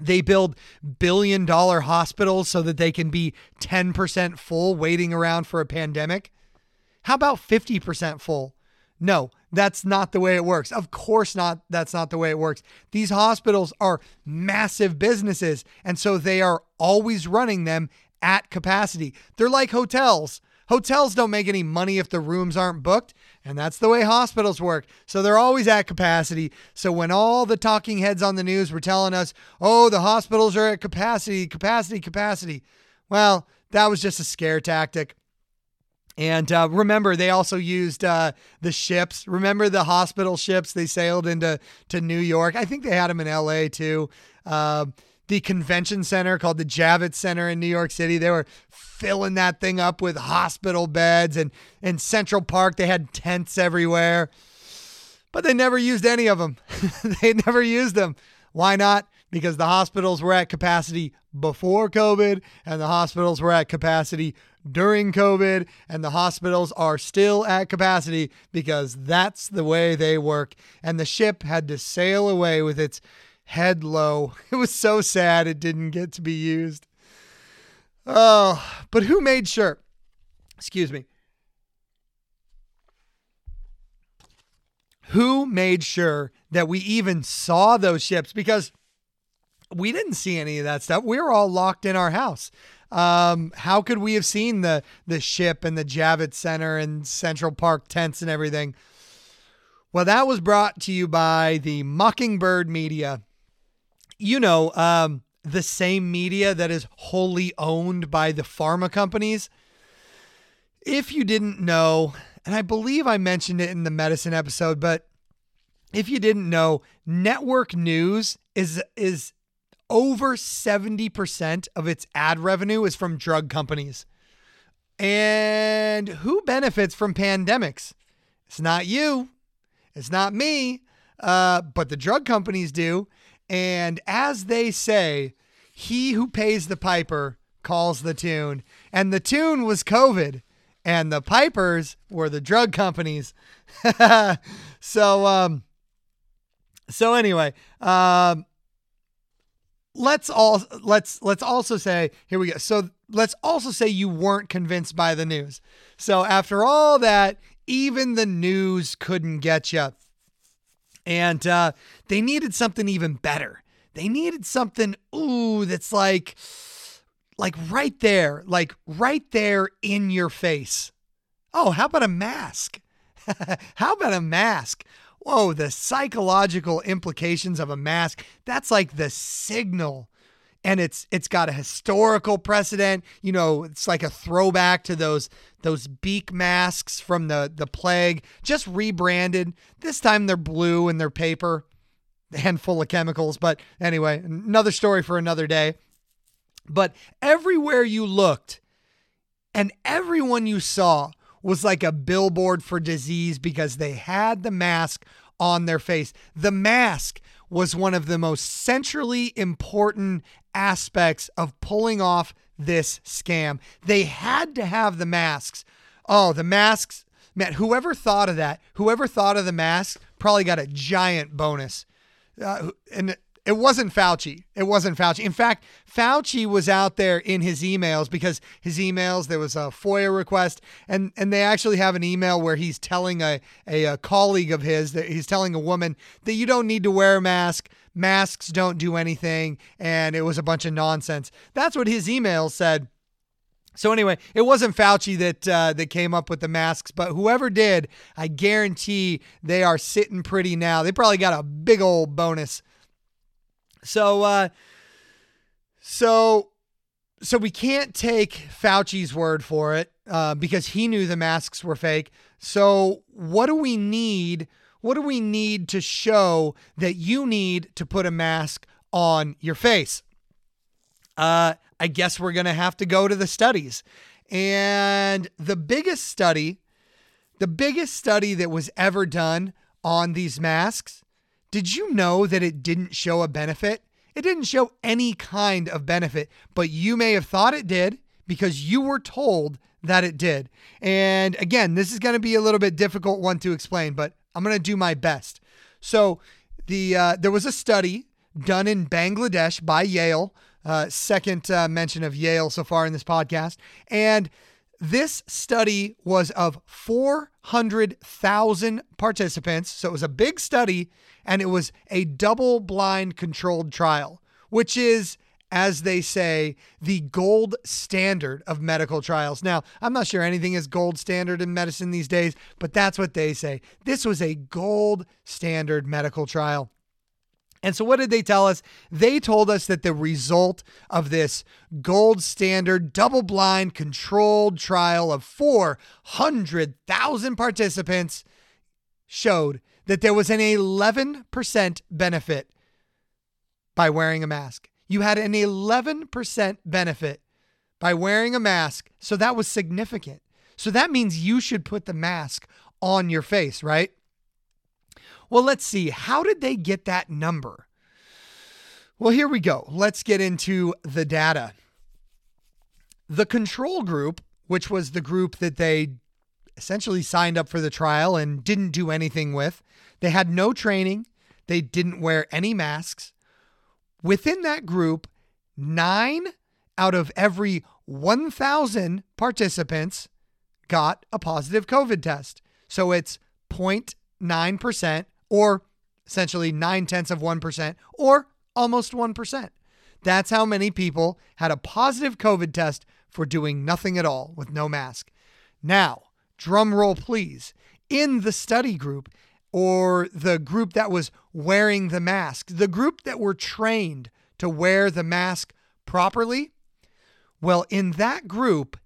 they build billion dollar hospitals so that they can be 10% full waiting around for a pandemic? How about 50% full? No, that's not the way it works. Of course not that's not the way it works. These hospitals are massive businesses and so they are always running them at capacity. They're like hotels. Hotels don't make any money if the rooms aren't booked, and that's the way hospitals work. So they're always at capacity. So when all the talking heads on the news were telling us, "Oh, the hospitals are at capacity, capacity, capacity." Well, that was just a scare tactic. And uh, remember, they also used uh, the ships. Remember the hospital ships? They sailed into to New York. I think they had them in L.A. too. Uh, the convention center called the Javits Center in New York City. They were filling that thing up with hospital beds, and in Central Park they had tents everywhere. But they never used any of them. they never used them. Why not? Because the hospitals were at capacity before COVID and the hospitals were at capacity during COVID and the hospitals are still at capacity because that's the way they work. And the ship had to sail away with its head low. It was so sad it didn't get to be used. Oh, but who made sure? Excuse me. Who made sure that we even saw those ships? Because we didn't see any of that stuff. We were all locked in our house. Um, how could we have seen the the ship and the Javits Center and Central Park tents and everything? Well, that was brought to you by the Mockingbird Media. You know, um, the same media that is wholly owned by the pharma companies. If you didn't know, and I believe I mentioned it in the medicine episode, but if you didn't know, network news is is over 70% of its ad revenue is from drug companies. And who benefits from pandemics? It's not you. It's not me. Uh, but the drug companies do. And as they say, he who pays the piper calls the tune. And the tune was COVID. And the pipers were the drug companies. so, um, so anyway, um, let's all let's let's also say here we go. So let's also say you weren't convinced by the news. So after all that, even the news couldn't get you. And uh, they needed something even better. They needed something ooh that's like like right there, like right there in your face. Oh, how about a mask? how about a mask? Whoa, the psychological implications of a mask, that's like the signal. And it's it's got a historical precedent. You know, it's like a throwback to those those beak masks from the the plague, just rebranded. This time they're blue and they're paper and full of chemicals. But anyway, another story for another day. But everywhere you looked and everyone you saw was like a billboard for disease because they had the mask on their face. The mask was one of the most centrally important aspects of pulling off this scam. They had to have the masks. Oh, the masks. Man, whoever thought of that, whoever thought of the mask probably got a giant bonus. Uh, and it wasn't Fauci. It wasn't Fauci. In fact, Fauci was out there in his emails because his emails there was a FOIA request, and and they actually have an email where he's telling a a, a colleague of his that he's telling a woman that you don't need to wear a mask. Masks don't do anything, and it was a bunch of nonsense. That's what his email said. So anyway, it wasn't Fauci that uh, that came up with the masks, but whoever did, I guarantee they are sitting pretty now. They probably got a big old bonus so, uh, so, so we can't take Fauci's word for it uh, because he knew the masks were fake. So, what do we need? What do we need to show that you need to put a mask on your face? Uh, I guess we're going to have to go to the studies. And the biggest study, the biggest study that was ever done on these masks did you know that it didn't show a benefit? It didn't show any kind of benefit, but you may have thought it did because you were told that it did. And again, this is going to be a little bit difficult one to explain, but I'm going to do my best. So, the uh, there was a study done in Bangladesh by Yale. Uh, second uh, mention of Yale so far in this podcast, and this study was of 400,000 participants. So it was a big study and it was a double blind controlled trial, which is, as they say, the gold standard of medical trials. Now, I'm not sure anything is gold standard in medicine these days, but that's what they say. This was a gold standard medical trial. And so, what did they tell us? They told us that the result of this gold standard, double blind, controlled trial of 400,000 participants showed that there was an 11% benefit by wearing a mask. You had an 11% benefit by wearing a mask. So, that was significant. So, that means you should put the mask on your face, right? Well, let's see. How did they get that number? Well, here we go. Let's get into the data. The control group, which was the group that they essentially signed up for the trial and didn't do anything with, they had no training, they didn't wear any masks. Within that group, nine out of every 1,000 participants got a positive COVID test. So it's 0.9% or essentially nine tenths of 1% or almost 1%. That's how many people had a positive COVID test for doing nothing at all with no mask. Now, drum roll please. In the study group or the group that was wearing the mask, the group that were trained to wear the mask properly, well, in that group,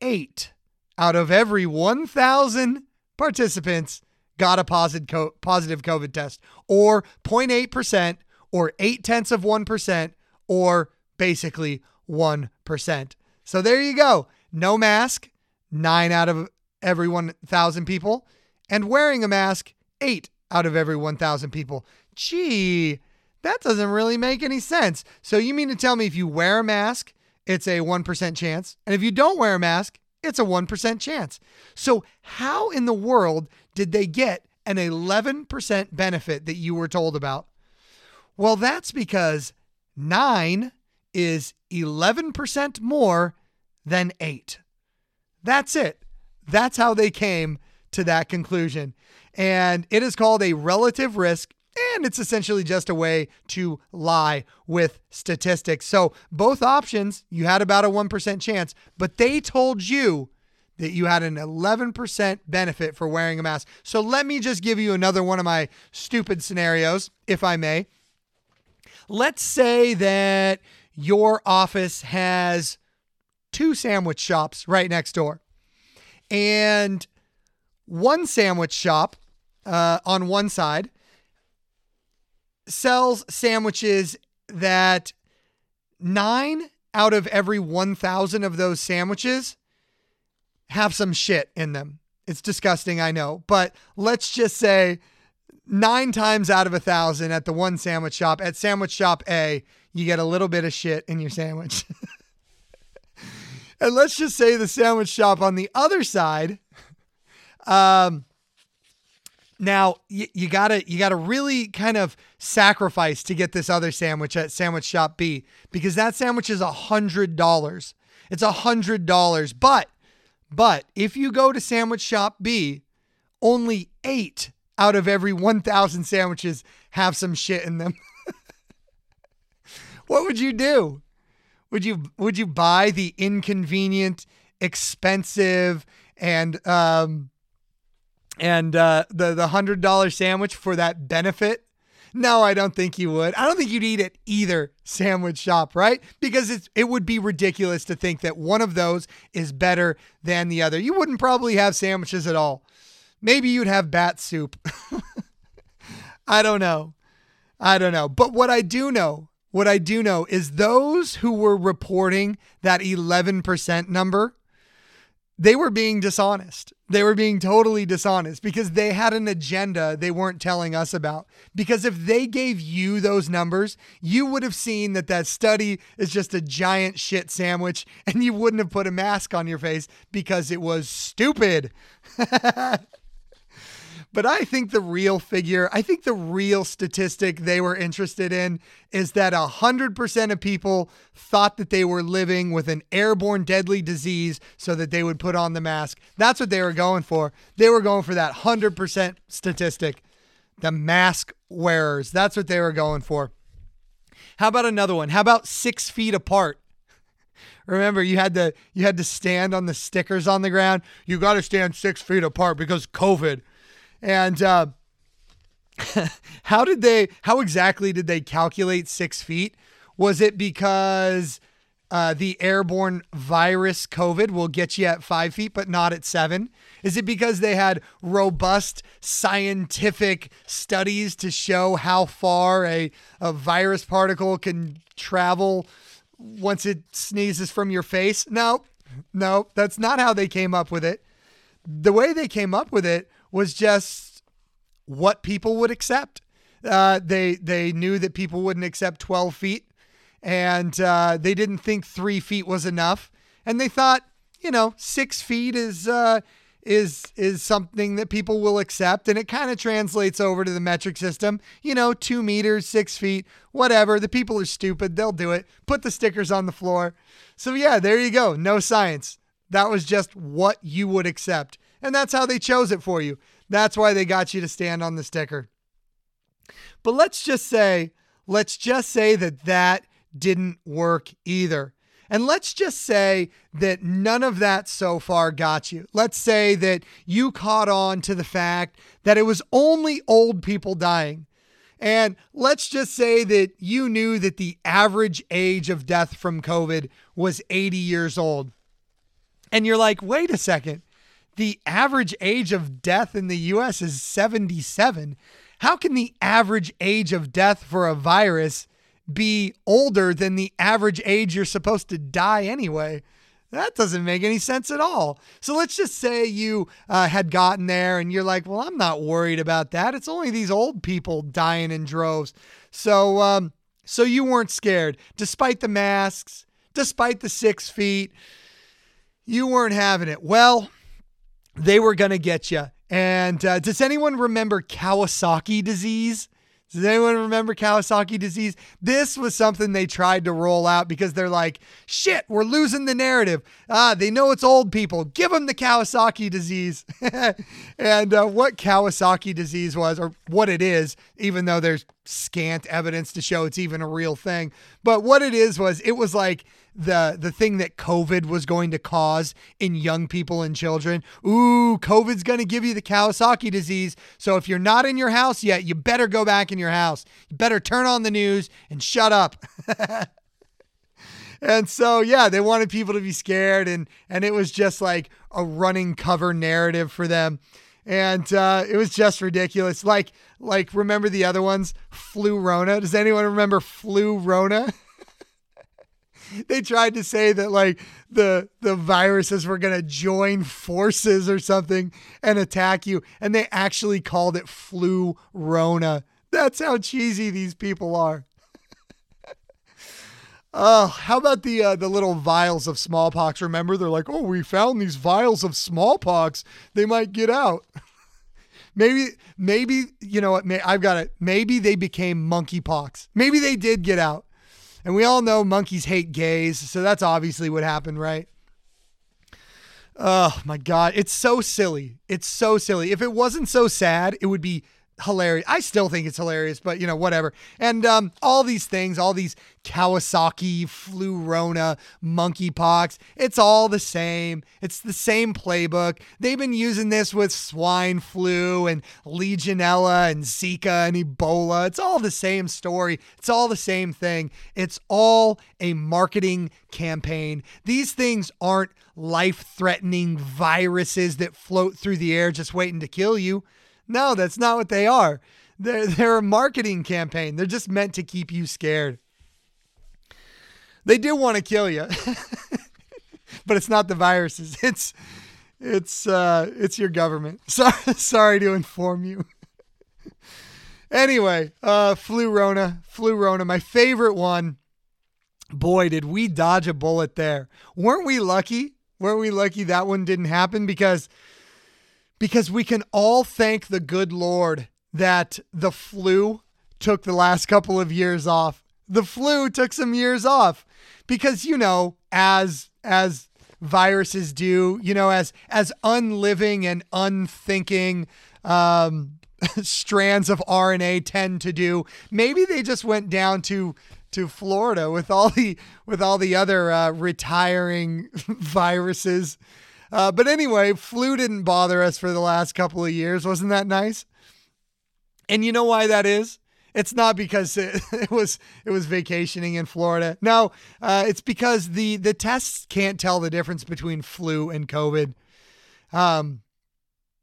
eight out of every 1,000 participants got a positive COVID test, or 0.8%, or 8 tenths of 1%, or basically 1%. So there you go. No mask, nine out of every 1,000 people, and wearing a mask, eight out of every 1,000 people. Gee, that doesn't really make any sense. So you mean to tell me if you wear a mask, it's a 1% chance, and if you don't wear a mask, it's a 1% chance. So, how in the world did they get an 11% benefit that you were told about? Well, that's because nine is 11% more than eight. That's it. That's how they came to that conclusion. And it is called a relative risk and it's essentially just a way to lie with statistics. So, both options, you had about a 1% chance, but they told you that you had an 11% benefit for wearing a mask. So, let me just give you another one of my stupid scenarios, if I may. Let's say that your office has two sandwich shops right next door, and one sandwich shop uh, on one side sells sandwiches that nine out of every 1,000 of those sandwiches have some shit in them. It's disgusting, I know, but let's just say nine times out of a thousand at the one sandwich shop, at sandwich shop A, you get a little bit of shit in your sandwich. and let's just say the sandwich shop on the other side, um, now you, you gotta you gotta really kind of sacrifice to get this other sandwich at Sandwich Shop B because that sandwich is a hundred dollars. It's a hundred dollars. But but if you go to Sandwich Shop B, only eight out of every one thousand sandwiches have some shit in them. what would you do? Would you would you buy the inconvenient, expensive, and um, and uh, the the hundred dollar sandwich for that benefit? No, I don't think you would. I don't think you'd eat at either sandwich shop, right? Because it's it would be ridiculous to think that one of those is better than the other. You wouldn't probably have sandwiches at all. Maybe you'd have bat soup. I don't know. I don't know. But what I do know, what I do know is those who were reporting that 11% number they were being dishonest. They were being totally dishonest because they had an agenda they weren't telling us about. Because if they gave you those numbers, you would have seen that that study is just a giant shit sandwich and you wouldn't have put a mask on your face because it was stupid. But I think the real figure, I think the real statistic they were interested in is that 100% of people thought that they were living with an airborne deadly disease so that they would put on the mask. That's what they were going for. They were going for that 100% statistic. The mask wearers. That's what they were going for. How about another one? How about six feet apart? Remember, you had to you had to stand on the stickers on the ground. You got to stand six feet apart because COVID. And uh, how did they, how exactly did they calculate six feet? Was it because uh, the airborne virus COVID will get you at five feet, but not at seven? Is it because they had robust scientific studies to show how far a, a virus particle can travel once it sneezes from your face? No, no, that's not how they came up with it. The way they came up with it was just what people would accept. Uh, they they knew that people wouldn't accept 12 feet, and uh, they didn't think three feet was enough, and they thought, you know, six feet is uh, is is something that people will accept, and it kind of translates over to the metric system. You know, two meters, six feet, whatever. The people are stupid; they'll do it. Put the stickers on the floor. So yeah, there you go. No science. That was just what you would accept, and that's how they chose it for you. That's why they got you to stand on the sticker. But let's just say, let's just say that that didn't work either. And let's just say that none of that so far got you. Let's say that you caught on to the fact that it was only old people dying. And let's just say that you knew that the average age of death from COVID was 80 years old. And you're like, wait a second the average age of death in the US is 77. How can the average age of death for a virus be older than the average age you're supposed to die anyway? That doesn't make any sense at all. So let's just say you uh, had gotten there and you're like, well, I'm not worried about that. It's only these old people dying in droves. So, um, so you weren't scared, despite the masks, despite the six feet. You weren't having it. Well, they were going to get you. And uh, does anyone remember Kawasaki disease? Does anyone remember Kawasaki disease? This was something they tried to roll out because they're like, shit, we're losing the narrative. Ah, they know it's old people. Give them the Kawasaki disease. and uh, what Kawasaki disease was, or what it is, even though there's scant evidence to show it's even a real thing. But what it is was, it was like, the the thing that COVID was going to cause in young people and children. Ooh, COVID's going to give you the Kawasaki disease. So if you're not in your house yet, you better go back in your house. You better turn on the news and shut up. and so yeah, they wanted people to be scared and and it was just like a running cover narrative for them. And uh, it was just ridiculous. Like, like remember the other ones? Flu Rona. Does anyone remember Flu Rona? they tried to say that like the the viruses were to join forces or something and attack you and they actually called it flu rona that's how cheesy these people are Oh, how about the uh, the little vials of smallpox? Remember, they're like, "Oh, we found these vials of smallpox. They might get out." maybe, maybe you know what? May, I've got it. Maybe they became monkeypox. Maybe they did get out. And we all know monkeys hate gays, so that's obviously what happened, right? Oh my God. It's so silly. It's so silly. If it wasn't so sad, it would be hilarious. I still think it's hilarious, but you know, whatever. And um, all these things, all these Kawasaki, flu rona, monkeypox, it's all the same. It's the same playbook. They've been using this with swine flu and Legionella and Zika and Ebola. It's all the same story. It's all the same thing. It's all a marketing campaign. These things aren't life threatening viruses that float through the air just waiting to kill you. No, that's not what they are. They're, they're a marketing campaign. They're just meant to keep you scared. They do want to kill you, but it's not the viruses. It's it's uh, it's your government. Sorry, sorry to inform you. anyway, uh, flu Rona, flu Rona, my favorite one. Boy, did we dodge a bullet there. Weren't we lucky? Weren't we lucky that one didn't happen? Because because we can all thank the good Lord that the flu took the last couple of years off. The flu took some years off because you know, as as viruses do, you know, as as unliving and unthinking um, strands of RNA tend to do. Maybe they just went down to to Florida with all the with all the other uh, retiring viruses uh, but anyway, flu didn't bother us for the last couple of years. Wasn't that nice? And you know why that is? It's not because it, it was it was vacationing in Florida. No, uh, it's because the the tests can't tell the difference between flu and COVID. Um,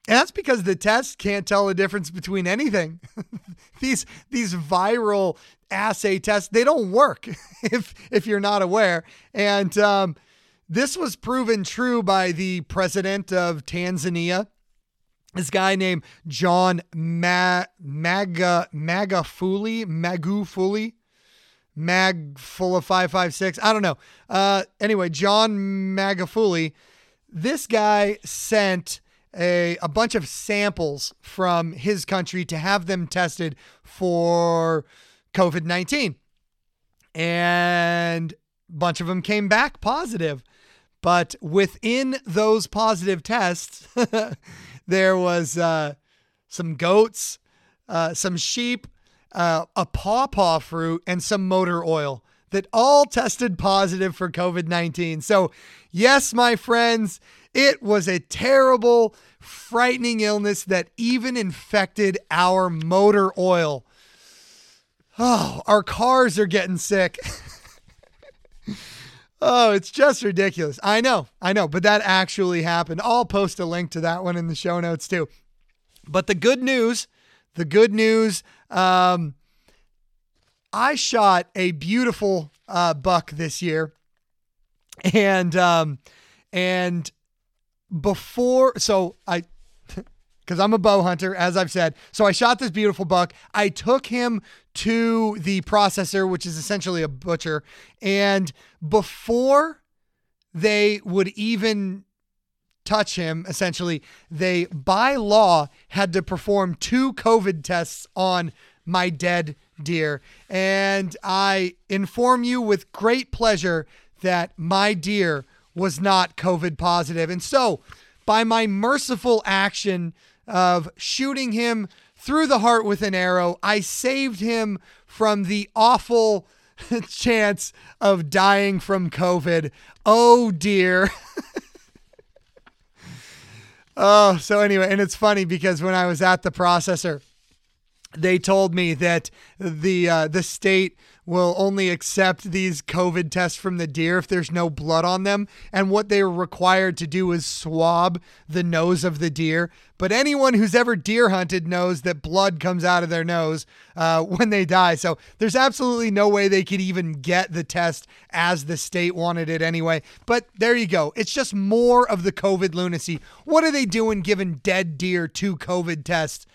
and that's because the tests can't tell the difference between anything. these these viral assay tests they don't work if if you're not aware. And um, this was proven true by the president of Tanzania. this guy named John Ma- Maga Magafuli Magufuli Mag full of 556. I don't know. Uh, anyway, John Magafuli, this guy sent a, a bunch of samples from his country to have them tested for COVID 19. And a bunch of them came back positive. But within those positive tests, there was uh, some goats, uh, some sheep, uh, a pawpaw fruit, and some motor oil that all tested positive for COVID 19. So, yes, my friends, it was a terrible, frightening illness that even infected our motor oil. Oh, our cars are getting sick. oh, it's just ridiculous. I know, I know, but that actually happened. I'll post a link to that one in the show notes too. But the good news, the good news, um, I shot a beautiful uh, buck this year, and um, and before, so I, because I'm a bow hunter, as I've said, so I shot this beautiful buck. I took him to the processor, which is essentially a butcher, and before they would even touch him, essentially, they by law had to perform two COVID tests on my dead deer. And I inform you with great pleasure that my deer was not COVID positive. And so, by my merciful action of shooting him through the heart with an arrow, I saved him from the awful chance of dying from COVID. Oh dear. oh, so anyway, and it's funny because when I was at the processor, they told me that the uh, the state will only accept these COVID tests from the deer if there's no blood on them, and what they are required to do is swab the nose of the deer. But anyone who's ever deer hunted knows that blood comes out of their nose uh, when they die. So there's absolutely no way they could even get the test as the state wanted it anyway. But there you go. It's just more of the COVID lunacy. What are they doing giving dead deer two COVID tests?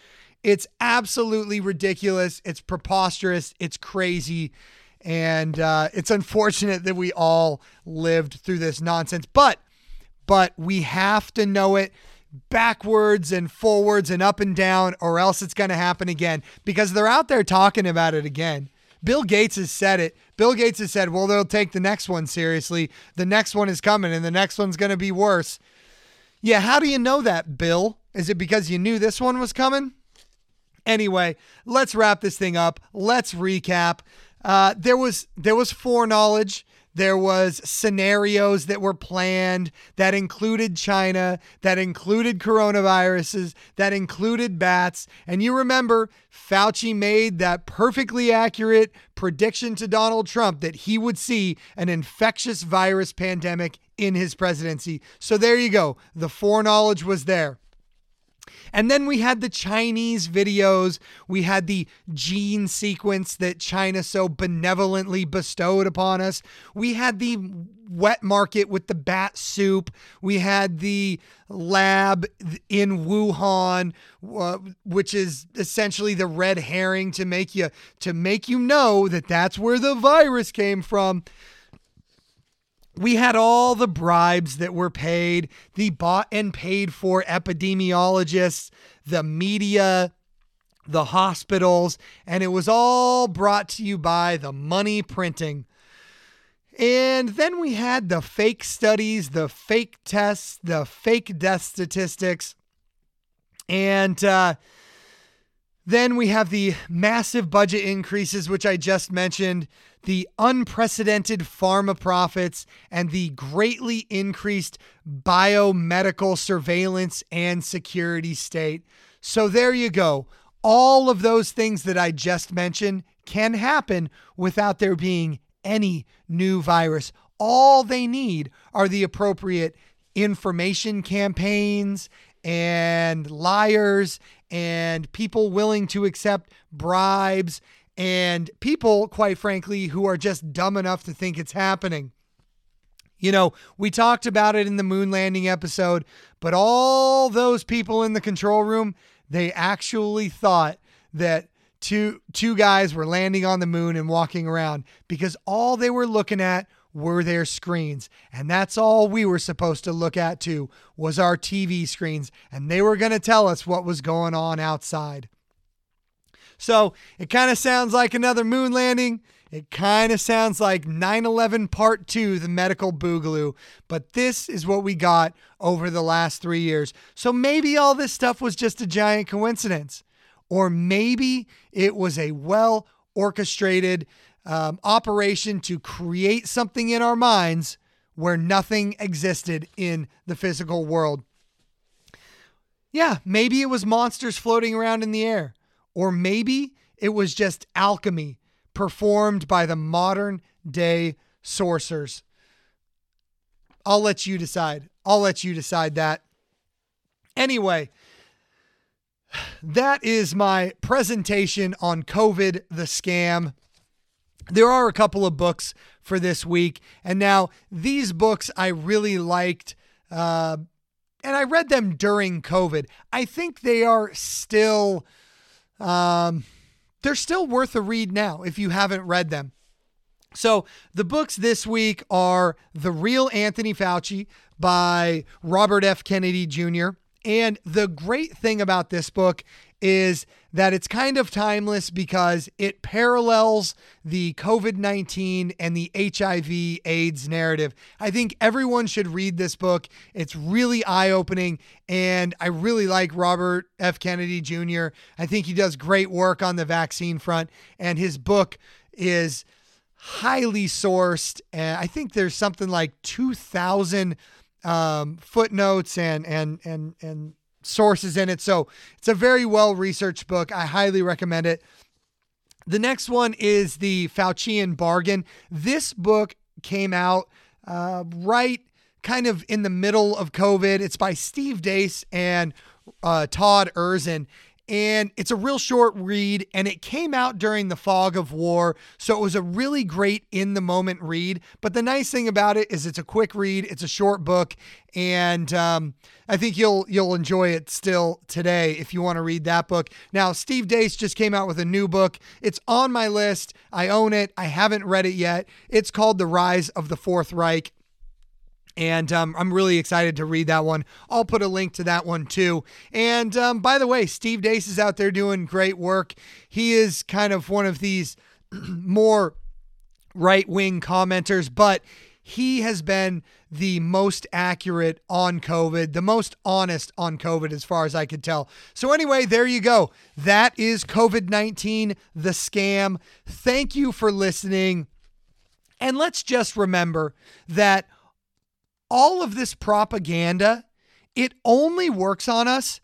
It's absolutely ridiculous. It's preposterous. It's crazy. And uh, it's unfortunate that we all lived through this nonsense. But, but we have to know it backwards and forwards and up and down, or else it's going to happen again because they're out there talking about it again. Bill Gates has said it. Bill Gates has said, well, they'll take the next one seriously. The next one is coming and the next one's going to be worse. Yeah, how do you know that, Bill? Is it because you knew this one was coming? Anyway, let's wrap this thing up. Let's recap. Uh, there was there was foreknowledge. There was scenarios that were planned that included China, that included coronaviruses, that included bats. And you remember Fauci made that perfectly accurate prediction to Donald Trump that he would see an infectious virus pandemic in his presidency. So there you go. The foreknowledge was there. And then we had the Chinese videos. We had the gene sequence that China so benevolently bestowed upon us. We had the wet market with the bat soup. We had the lab in Wuhan, uh, which is essentially the red herring to make you to make you know that that's where the virus came from we had all the bribes that were paid, the bought and paid for epidemiologists, the media, the hospitals, and it was all brought to you by the money printing. And then we had the fake studies, the fake tests, the fake death statistics. And uh, then we have the massive budget increases, which I just mentioned, the unprecedented pharma profits, and the greatly increased biomedical surveillance and security state. So there you go. All of those things that I just mentioned can happen without there being any new virus. All they need are the appropriate information campaigns and liars and people willing to accept bribes and people, quite frankly, who are just dumb enough to think it's happening. You know, we talked about it in the moon landing episode, but all those people in the control room, they actually thought that two two guys were landing on the moon and walking around because all they were looking at were their screens. And that's all we were supposed to look at too was our TV screens and they were going to tell us what was going on outside. So, it kind of sounds like another moon landing. It kind of sounds like 9 11 Part 2, the medical boogaloo, but this is what we got over the last three years. So maybe all this stuff was just a giant coincidence, or maybe it was a well orchestrated um, operation to create something in our minds where nothing existed in the physical world. Yeah, maybe it was monsters floating around in the air, or maybe it was just alchemy performed by the modern day sorcerers. I'll let you decide. I'll let you decide that. Anyway, that is my presentation on COVID, the scam. There are a couple of books for this week. And now these books I really liked. Uh, and I read them during COVID. I think they are still. Um, they're still worth a read now if you haven't read them. So, the books this week are The Real Anthony Fauci by Robert F. Kennedy Jr. And the great thing about this book is that it's kind of timeless because it parallels the COVID 19 and the HIV AIDS narrative. I think everyone should read this book. It's really eye opening, and I really like Robert F. Kennedy Jr. I think he does great work on the vaccine front, and his book is highly sourced. And I think there's something like 2,000 um, footnotes and, and, and, and, sources in it. So it's a very well researched book. I highly recommend it. The next one is The Faucian Bargain. This book came out uh, right kind of in the middle of COVID. It's by Steve Deace and uh, Todd Erzen and it's a real short read and it came out during the fog of war so it was a really great in the moment read. But the nice thing about it is it's a quick read it's a short book and um, i think you'll you'll enjoy it still today if you want to read that book. Now steve deace just came out with a new book. It's on my list. I own it. I haven't read it yet. It's called the rise of the fourth reich and um, I'm really excited to read that one. I'll put a link to that one too. And um, by the way, Steve Deace is out there doing great work. He is kind of one of these more right wing commenters, but he has been the most accurate on COVID, the most honest on COVID, as far as I could tell. So, anyway, there you go. That is COVID 19, the scam. Thank you for listening. And let's just remember that all of this propaganda, it only works on us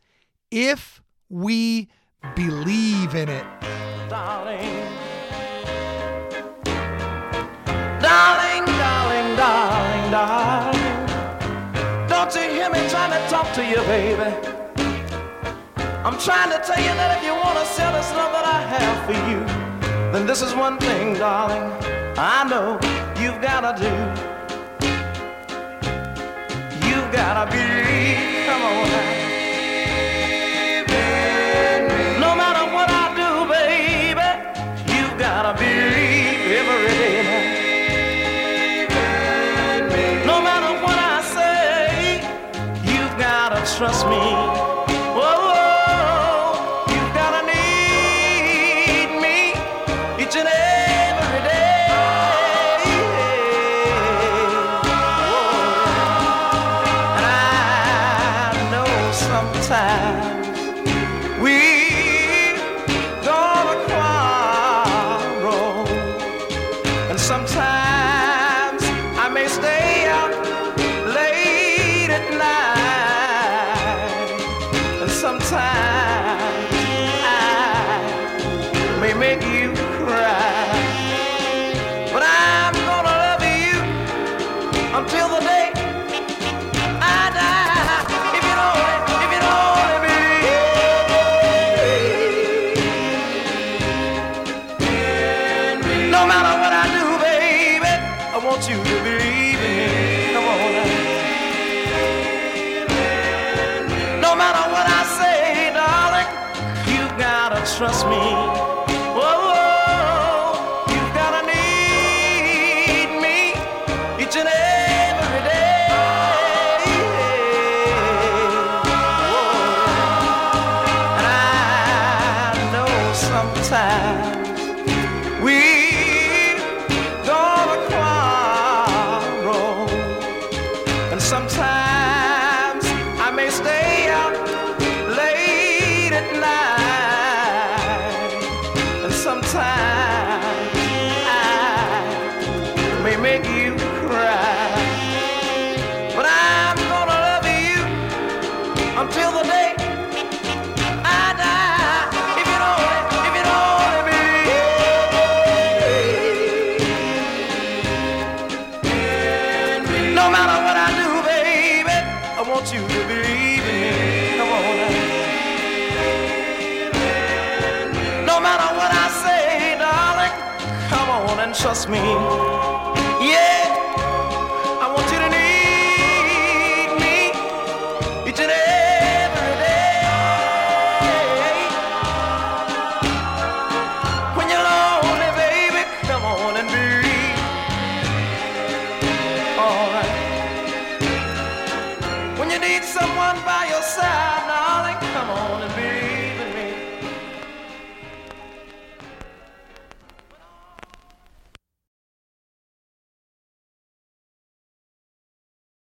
if we believe in it. Darling, darling, darling, darling, darling. Don't you hear me trying to talk to you, baby? I'm trying to tell you that if you want to sell this love that I have for you, then this is one thing, darling, I know you've got to do gotta believe. Come on now. No matter what I do, baby, you gotta believe every day. No matter what I say, you've gotta trust me. Want trust me.